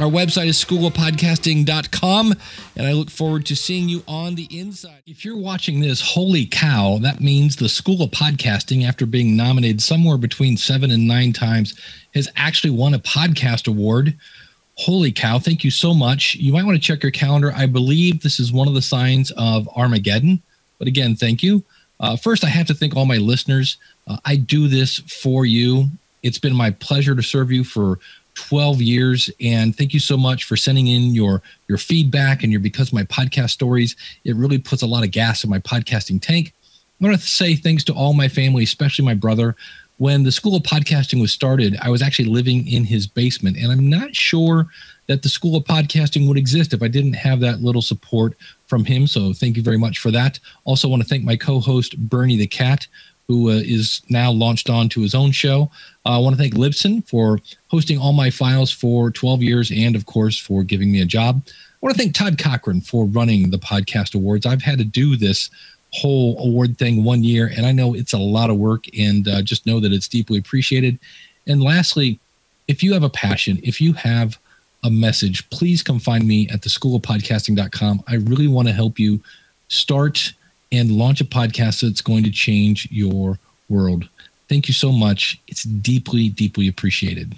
Our website is schoolofpodcasting.com, and I look forward to seeing you on the inside. If you're watching this, holy cow, that means the School of Podcasting, after being nominated somewhere between seven and nine times, has actually won a podcast award. Holy cow, thank you so much. You might want to check your calendar. I believe this is one of the signs of Armageddon, but again, thank you. Uh, first, I have to thank all my listeners. Uh, I do this for you. It's been my pleasure to serve you for 12 years and thank you so much for sending in your your feedback and your because my podcast stories it really puts a lot of gas in my podcasting tank i want to say thanks to all my family especially my brother when the school of podcasting was started i was actually living in his basement and i'm not sure that the school of podcasting would exist if i didn't have that little support from him so thank you very much for that also want to thank my co-host bernie the cat who uh, is now launched on to his own show. Uh, I want to thank Libsyn for hosting all my files for 12 years and, of course, for giving me a job. I want to thank Todd Cochrane for running the podcast awards. I've had to do this whole award thing one year, and I know it's a lot of work, and uh, just know that it's deeply appreciated. And lastly, if you have a passion, if you have a message, please come find me at the school of podcasting.com. I really want to help you start and launch a podcast that's going to change your world. Thank you so much. It's deeply, deeply appreciated.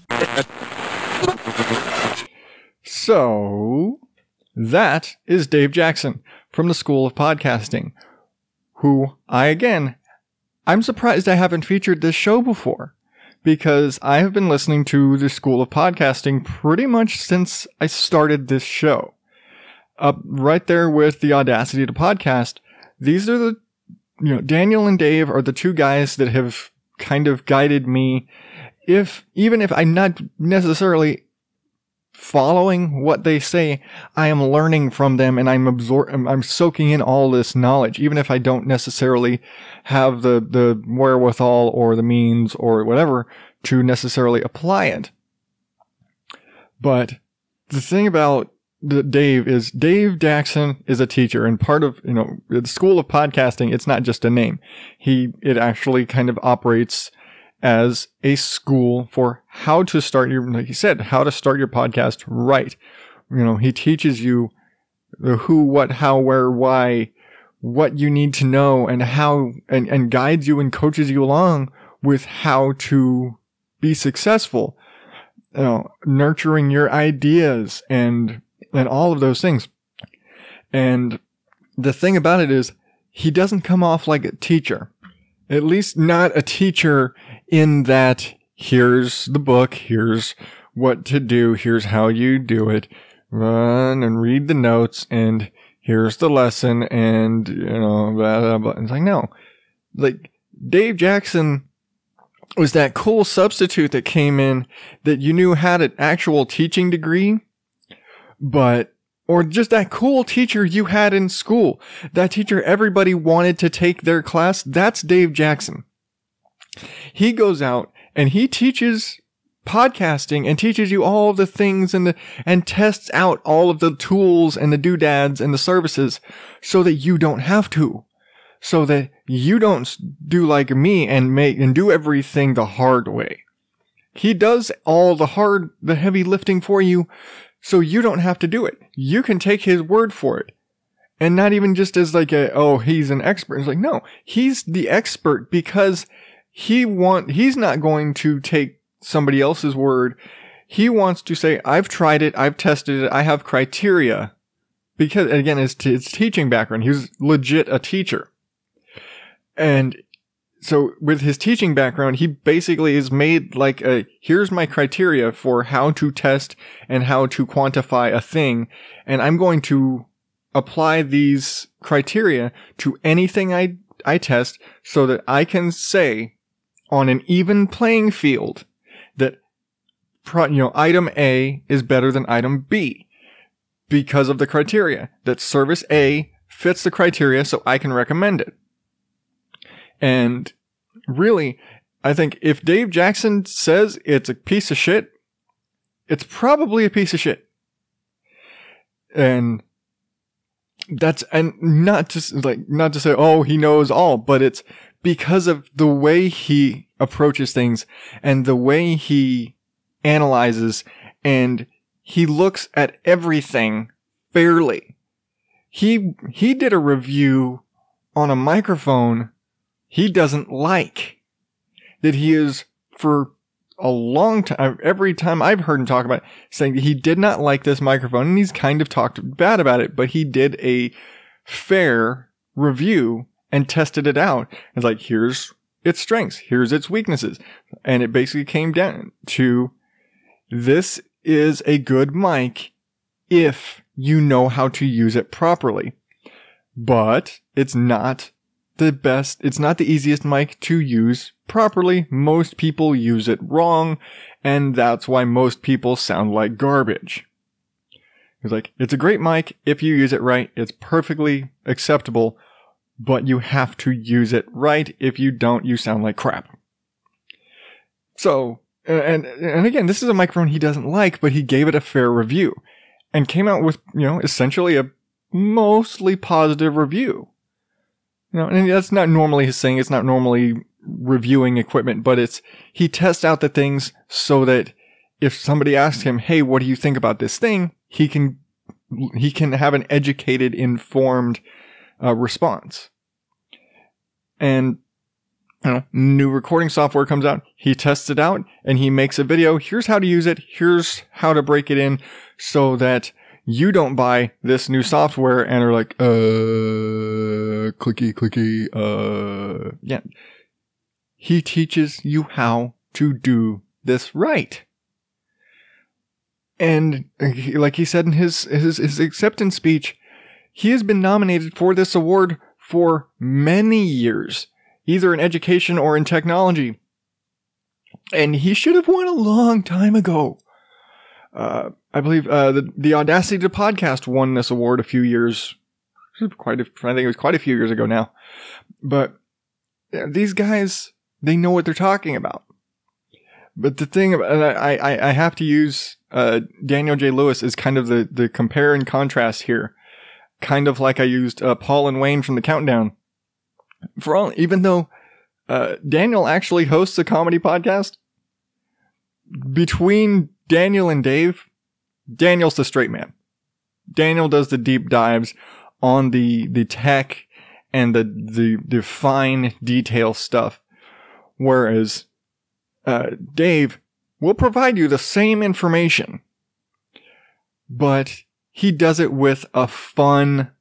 So that is Dave Jackson from the School of Podcasting, who I again, I'm surprised I haven't featured this show before because I have been listening to the School of Podcasting pretty much since I started this show. Up right there with the audacity to podcast. These are the, you know, Daniel and Dave are the two guys that have kind of guided me. If, even if I'm not necessarily following what they say, I am learning from them and I'm absorbing, I'm soaking in all this knowledge, even if I don't necessarily have the, the wherewithal or the means or whatever to necessarily apply it. But the thing about Dave is Dave Jackson is a teacher and part of, you know, the school of podcasting, it's not just a name. He, it actually kind of operates as a school for how to start your, like he said, how to start your podcast right. You know, he teaches you the who, what, how, where, why, what you need to know and how, and, and guides you and coaches you along with how to be successful. You know, nurturing your ideas and, and all of those things. And the thing about it is he doesn't come off like a teacher. At least not a teacher in that here's the book, here's what to do, here's how you do it, run and read the notes, and here's the lesson, and you know, blah, blah, blah. It's like, no. Like, Dave Jackson was that cool substitute that came in that you knew had an actual teaching degree, but or just that cool teacher you had in school. That teacher everybody wanted to take their class. That's Dave Jackson. He goes out and he teaches podcasting and teaches you all the things and the, and tests out all of the tools and the doodads and the services so that you don't have to. So that you don't do like me and make and do everything the hard way. He does all the hard, the heavy lifting for you so you don't have to do it. You can take his word for it. And not even just as like a, oh, he's an expert. It's like, no, he's the expert because he want, he's not going to take somebody else's word. He wants to say, I've tried it. I've tested it. I have criteria because again, his, his teaching background, he was legit a teacher. And so with his teaching background, he basically is made like a, here's my criteria for how to test and how to quantify a thing. And I'm going to apply these criteria to anything I, I test so that I can say on an even playing field that, you know, item A is better than item B because of the criteria that service A fits the criteria so I can recommend it. And really, I think if Dave Jackson says it's a piece of shit, it's probably a piece of shit. And that's, and not to, like, not to say, oh, he knows all, but it's because of the way he approaches things and the way he analyzes and he looks at everything fairly. He, he did a review on a microphone he doesn't like. That he is for a long time, every time I've heard him talk about it, saying that he did not like this microphone and he's kind of talked bad about it, but he did a fair review and tested it out. It's like, here's its strengths, here's its weaknesses. And it basically came down to this is a good mic if you know how to use it properly. But it's not the best, it's not the easiest mic to use properly. Most people use it wrong, and that's why most people sound like garbage. He's like, it's a great mic if you use it right. It's perfectly acceptable, but you have to use it right. If you don't, you sound like crap. So, and, and again, this is a microphone he doesn't like, but he gave it a fair review and came out with, you know, essentially a mostly positive review. You know, and that's not normally his thing. It's not normally reviewing equipment, but it's, he tests out the things so that if somebody asks him, Hey, what do you think about this thing? He can, he can have an educated, informed, uh, response. And you know, new recording software comes out. He tests it out and he makes a video. Here's how to use it. Here's how to break it in so that you don't buy this new software and are like, uh, clicky, clicky, uh, yeah. He teaches you how to do this right. And like he said in his, his, his acceptance speech, he has been nominated for this award for many years either in education or in technology. And he should have won a long time ago. Uh, I believe uh, the the Audacity to Podcast won this award a few years, quite a, I think it was quite a few years ago now. But yeah, these guys, they know what they're talking about. But the thing, and I, I, I have to use uh, Daniel J. Lewis as kind of the, the compare and contrast here. Kind of like I used uh, Paul and Wayne from the Countdown for all, even though uh, Daniel actually hosts a comedy podcast, between Daniel and Dave, Daniel's the straight man. Daniel does the deep dives on the the tech and the the, the fine detail stuff, whereas uh, Dave will provide you the same information, but he does it with a fun,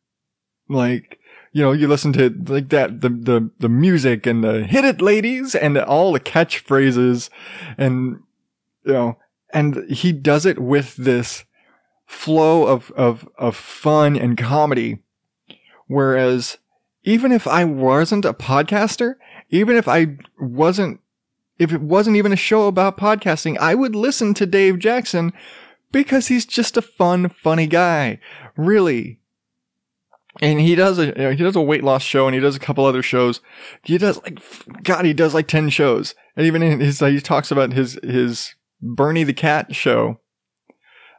like you know, you listen to like that, the, the, the music and the hit it ladies and all the catchphrases and, you know, and he does it with this flow of, of, of fun and comedy. Whereas even if I wasn't a podcaster, even if I wasn't, if it wasn't even a show about podcasting, I would listen to Dave Jackson because he's just a fun, funny guy. Really and he does a you know, he does a weight loss show and he does a couple other shows. He does like God, he does like ten shows, and even in his he talks about his his Bernie the Cat show.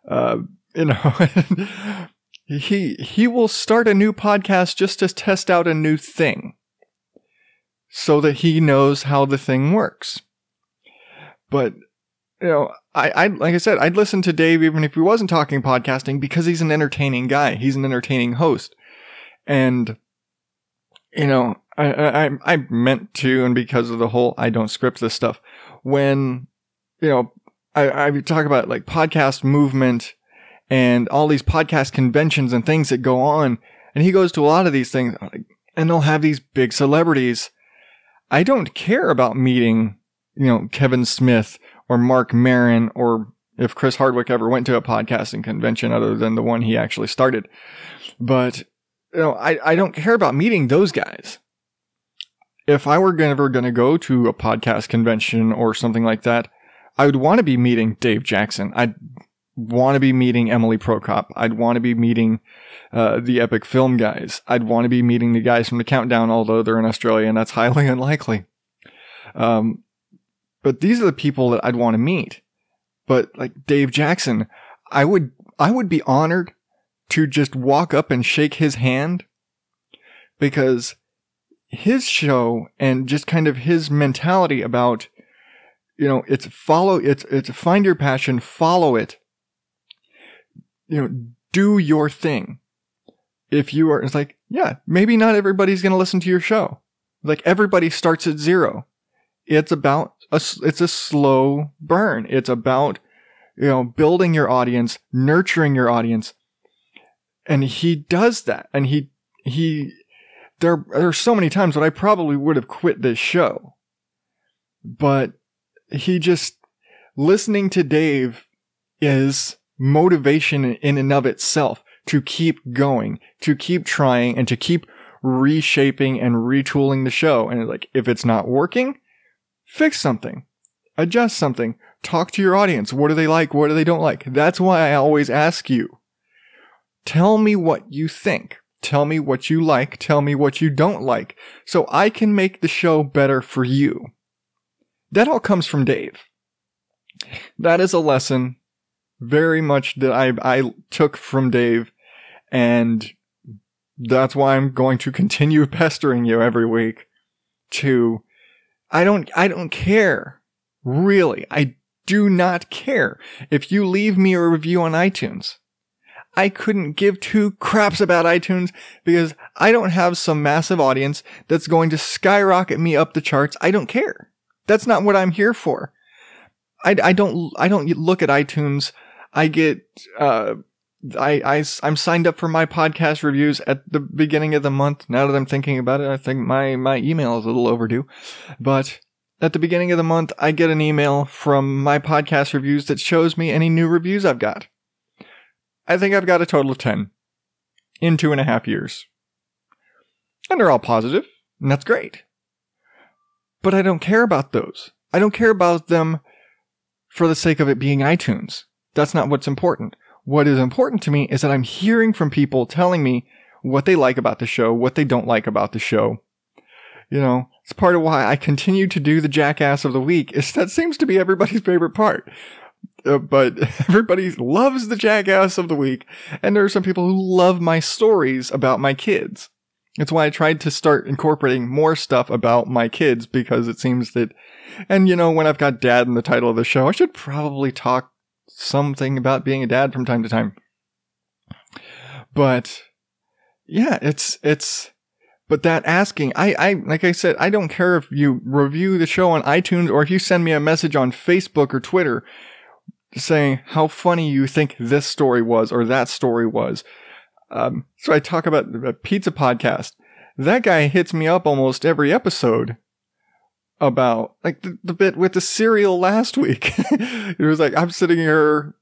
Uh, you know, he he will start a new podcast just to test out a new thing, so that he knows how the thing works. But you know, I, I like I said, I'd listen to Dave even if he wasn't talking podcasting because he's an entertaining guy. He's an entertaining host and you know I, I I meant to, and because of the whole I don't script this stuff. When you know I, I talk about like podcast movement and all these podcast conventions and things that go on, and he goes to a lot of these things, and they'll have these big celebrities. I don't care about meeting, you know, Kevin Smith or Marc Maron or if Chris Hardwick ever went to a podcasting convention other than the one he actually started. But you know, I, I don't care about meeting those guys. If I were ever going to go to a podcast convention or something like that, I would want to be meeting Dave Jackson. I'd want to be meeting Emily Prokop. I'd want to be meeting uh, the Epic Film guys. I'd want to be meeting the guys from the Countdown, although they're in Australia and that's highly unlikely. Um, but these are the people that I'd want to meet. But like Dave Jackson, I would I would be honored to just walk up and shake his hand because his show and just kind of his mentality about you know it's follow it's it's find your passion follow it. You know do your thing. If you are it's like yeah maybe not everybody's going to listen to your show. Like everybody starts at zero. It's about a it's a slow burn. It's about you know building your audience nurturing your audience. And he does that. And he he there there are so many times that I probably would have quit this show. But he just listening to Dave is motivation in and of itself to keep going to keep trying and to keep reshaping and retooling the show. And like if it's not working fix something adjust something talk to your audience what do they like what do they don't like that's why I always ask you Tell me what you think. Tell me what you like. Tell me what you don't like. So I can make the show better for you. That all comes from Dave. That is a lesson very much that I, I took from Dave. And that's why I'm going to continue pestering you every week to, I don't, I don't care. Really. I do not care if you leave me a review on iTunes. I couldn't give two craps about iTunes because I don't have some massive audience that's going to skyrocket me up the charts. I don't care. That's not what I'm here for. I, I don't, I don't look at iTunes. I get, uh, I, I, I'm signed up for my podcast reviews at the beginning of the month. Now that I'm thinking about it, I think my, my email is a little overdue, but at the beginning of the month, I get an email from my podcast reviews that shows me any new reviews I've got. I think I've got a total of 10 in two and a half years. And they're all positive, and that's great. But I don't care about those. I don't care about them for the sake of it being iTunes. That's not what's important. What is important to me is that I'm hearing from people telling me what they like about the show, what they don't like about the show. You know, it's part of why I continue to do the jackass of the week. Is that seems to be everybody's favorite part. Uh, but everybody loves the jackass of the week, and there are some people who love my stories about my kids. That's why I tried to start incorporating more stuff about my kids because it seems that, and you know, when I've got dad in the title of the show, I should probably talk something about being a dad from time to time. But yeah, it's, it's, but that asking, I, I, like I said, I don't care if you review the show on iTunes or if you send me a message on Facebook or Twitter saying how funny you think this story was or that story was. Um, so I talk about the pizza podcast. That guy hits me up almost every episode about like the, the bit with the cereal last week. it was like, I'm sitting here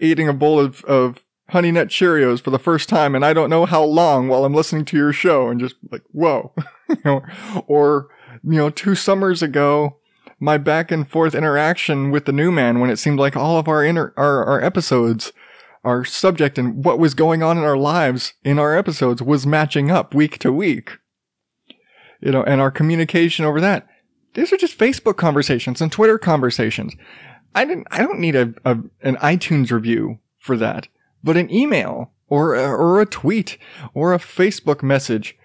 eating a bowl of, of honey nut Cheerios for the first time and I don't know how long while I'm listening to your show and just like, whoa, you know, or, you know, two summers ago, my back and forth interaction with the new man when it seemed like all of our inter- our, our episodes, our subject and what was going on in our lives in our episodes was matching up week to week. You know, and our communication over that. These are just Facebook conversations and Twitter conversations. I didn't, I don't need a, a an iTunes review for that, but an email or, a, or a tweet or a Facebook message.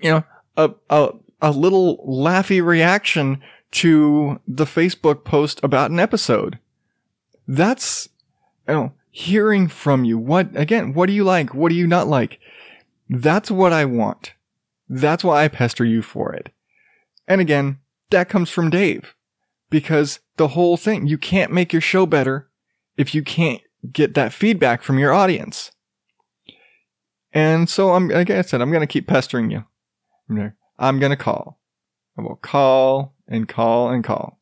You know, a, a, a little laughy reaction to the Facebook post about an episode. That's, you know, hearing from you. What, again, what do you like? What do you not like? That's what I want. That's why I pester you for it. And again, that comes from Dave. Because the whole thing, you can't make your show better if you can't get that feedback from your audience. And so I'm, like I said, I'm going to keep pestering you. I'm going to call. I will call and call and call.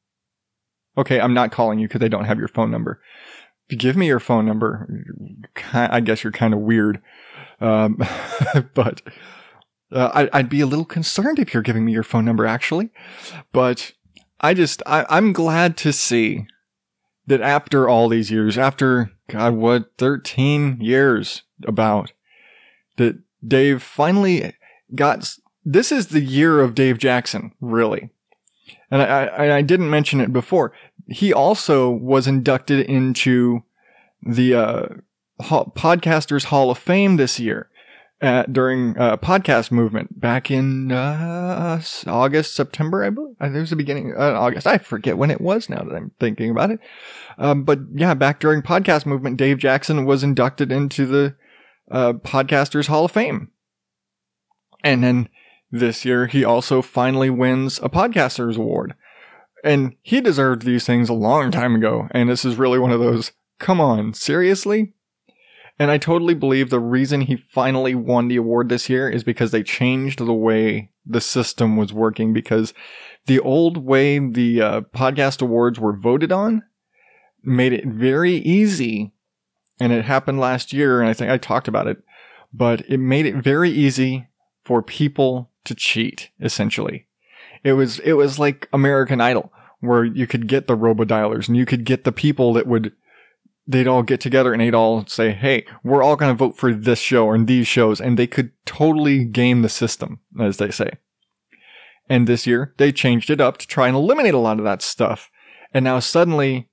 Okay, I'm not calling you because I don't have your phone number. If you give me your phone number, I guess you're kind of weird. Um, but uh, I, would be a little concerned if you're giving me your phone number, actually. But I just, I, I'm glad to see that after all these years, after, God, what, 13 years about, that Dave finally got, this is the year of Dave Jackson, really and I, I, I didn't mention it before. He also was inducted into the uh, Podcasters Hall of Fame this year uh, during uh, podcast movement back in uh, August, September, I believe. I it was the beginning uh, August. I forget when it was now that I'm thinking about it. Um, but yeah, back during podcast movement, Dave Jackson was inducted into the uh, Podcasters Hall of Fame. And then this year, he also finally wins a Podcasters Award. And he deserved these things a long time ago. And this is really one of those, come on, seriously? And I totally believe the reason he finally won the award this year is because they changed the way the system was working. Because the old way the uh, podcast awards were voted on made it very easy. And it happened last year. And I think I talked about it, but it made it very easy for people to cheat, essentially. It was, it was like American Idol, where you could get the robodialers and you could get the people that would they'd all get together and they'd all say, Hey, we're all going to vote for this show or these shows. And they could totally game the system, as they say. And this year they changed it up to try and eliminate a lot of that stuff. And now suddenly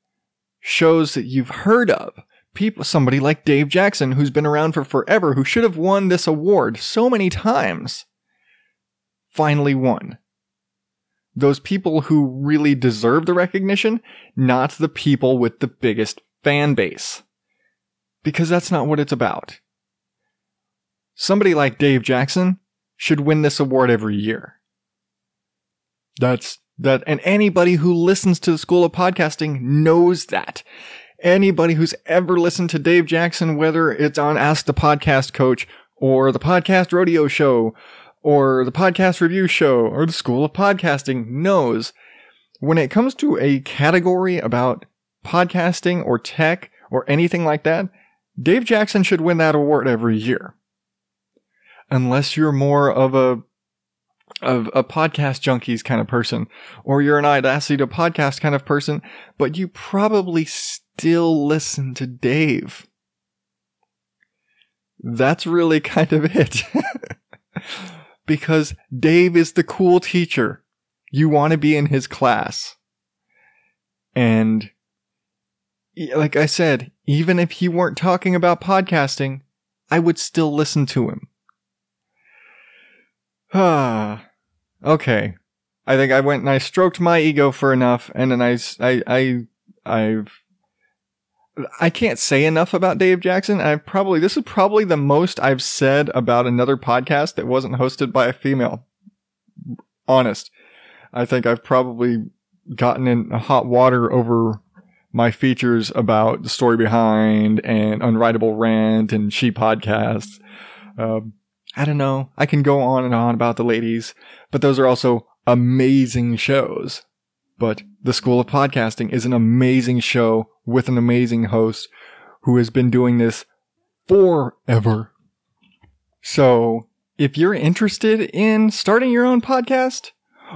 shows that you've heard of people, somebody like Dave Jackson, who's been around for forever, who should have won this award so many times, finally won. Those people who really deserve the recognition, not the people with the biggest fan base. Because that's not what it's about. Somebody like Dave Jackson should win this award every year. That's that, and anybody who listens to the School of Podcasting knows that. Anybody who's ever listened to Dave Jackson, whether it's on Ask the Podcast Coach or the Podcast Rodeo Show or the Podcast Review Show or the School of Podcasting, knows when it comes to a category about podcasting or tech or anything like that, Dave Jackson should win that award every year. Unless you're more of a of a podcast junkies kind of person, or you're an Audacity to podcast kind of person, but you probably still listen to Dave. That's really kind of it. because Dave is the cool teacher. You want to be in his class. And like I said, even if he weren't talking about podcasting, I would still listen to him. Ah, okay. I think I went and I stroked my ego for enough, and then I, I, I, I've, I can't say enough about Dave Jackson. I probably this is probably the most I've said about another podcast that wasn't hosted by a female. Honest, I think I've probably gotten in hot water over my features about the story behind and unwritable rant and she podcasts. Um, I don't know. I can go on and on about the ladies, but those are also amazing shows. But the School of Podcasting is an amazing show with an amazing host who has been doing this forever. So if you're interested in starting your own podcast,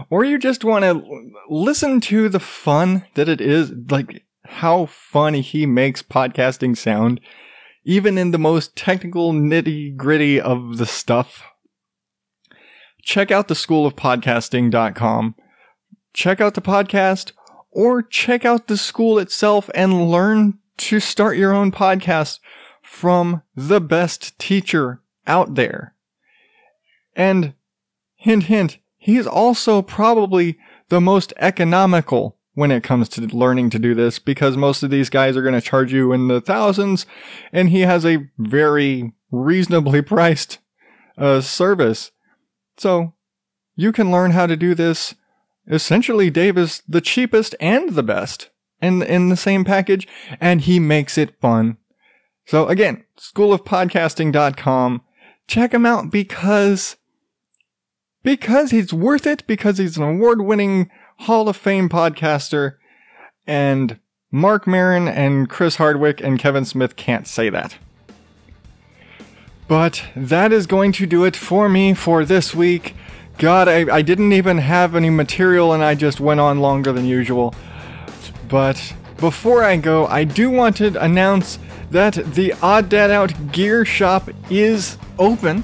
or you just want to listen to the fun that it is, like how funny he makes podcasting sound, even in the most technical nitty gritty of the stuff. Check out the schoolofpodcasting.com. Check out the podcast or check out the school itself and learn to start your own podcast from the best teacher out there. And hint, hint, he's also probably the most economical when it comes to learning to do this because most of these guys are going to charge you in the thousands and he has a very reasonably priced uh, service. So you can learn how to do this. Essentially, Dave is the cheapest and the best in, in the same package and he makes it fun. So again, schoolofpodcasting.com. Check him out because, because he's worth it, because he's an award winning Hall of Fame podcaster, and Marc Maron and Chris Hardwick and Kevin Smith can't say that. But that is going to do it for me for this week. God, I, I didn't even have any material and I just went on longer than usual. But before I go, I do want to announce that the Odd Dad Out gear shop is open.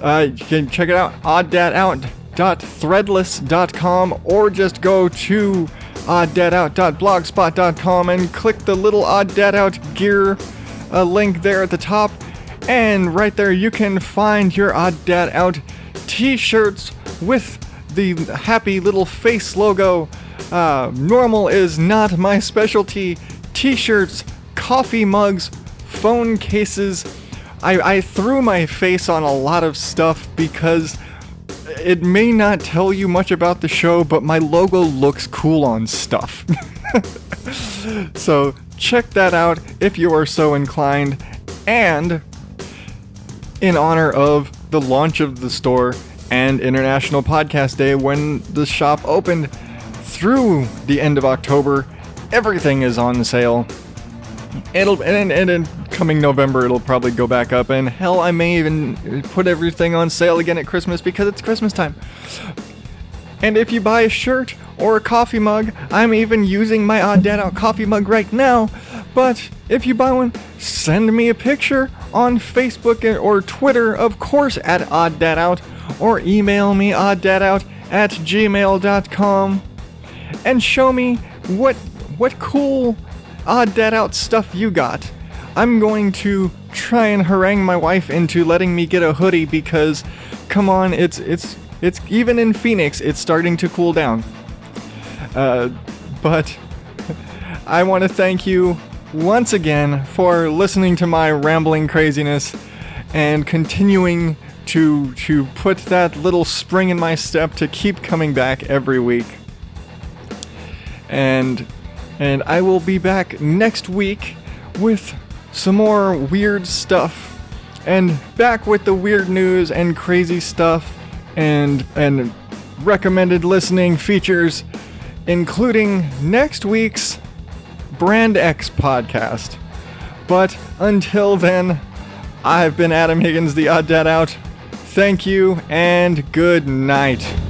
Uh, you can check it out, OddDad out, odddadout.threadless.com, or just go to odddadout.blogspot.com and click the little Odd Dad Out gear uh, link there at the top. And right there, you can find your Odd Dad Out t shirts with the happy little face logo. Uh, normal is not my specialty. T shirts, coffee mugs, phone cases. I, I threw my face on a lot of stuff because it may not tell you much about the show, but my logo looks cool on stuff. so check that out if you are so inclined. And in honor of the launch of the store and International Podcast Day when the shop opened through the end of October, everything is on sale. It'll and, and in coming November it'll probably go back up and hell I may even put everything on sale again at Christmas because it's Christmas time. And if you buy a shirt or a coffee mug, I'm even using my Odd Dad Out coffee mug right now But if you buy one, send me a picture on Facebook or Twitter, of course, at odd dad out, or email me odddadout at gmail.com and show me what what cool odd dad out stuff you got. I'm going to try and harangue my wife into letting me get a hoodie because come on, it's it's it's even in Phoenix, it's starting to cool down. Uh, but I want to thank you once again for listening to my rambling craziness and continuing to to put that little spring in my step to keep coming back every week. And and I will be back next week with some more weird stuff and back with the weird news and crazy stuff and and recommended listening features including next week's Brand X podcast. But until then, I've been Adam Higgins, the Odd Dad Out. Thank you and good night.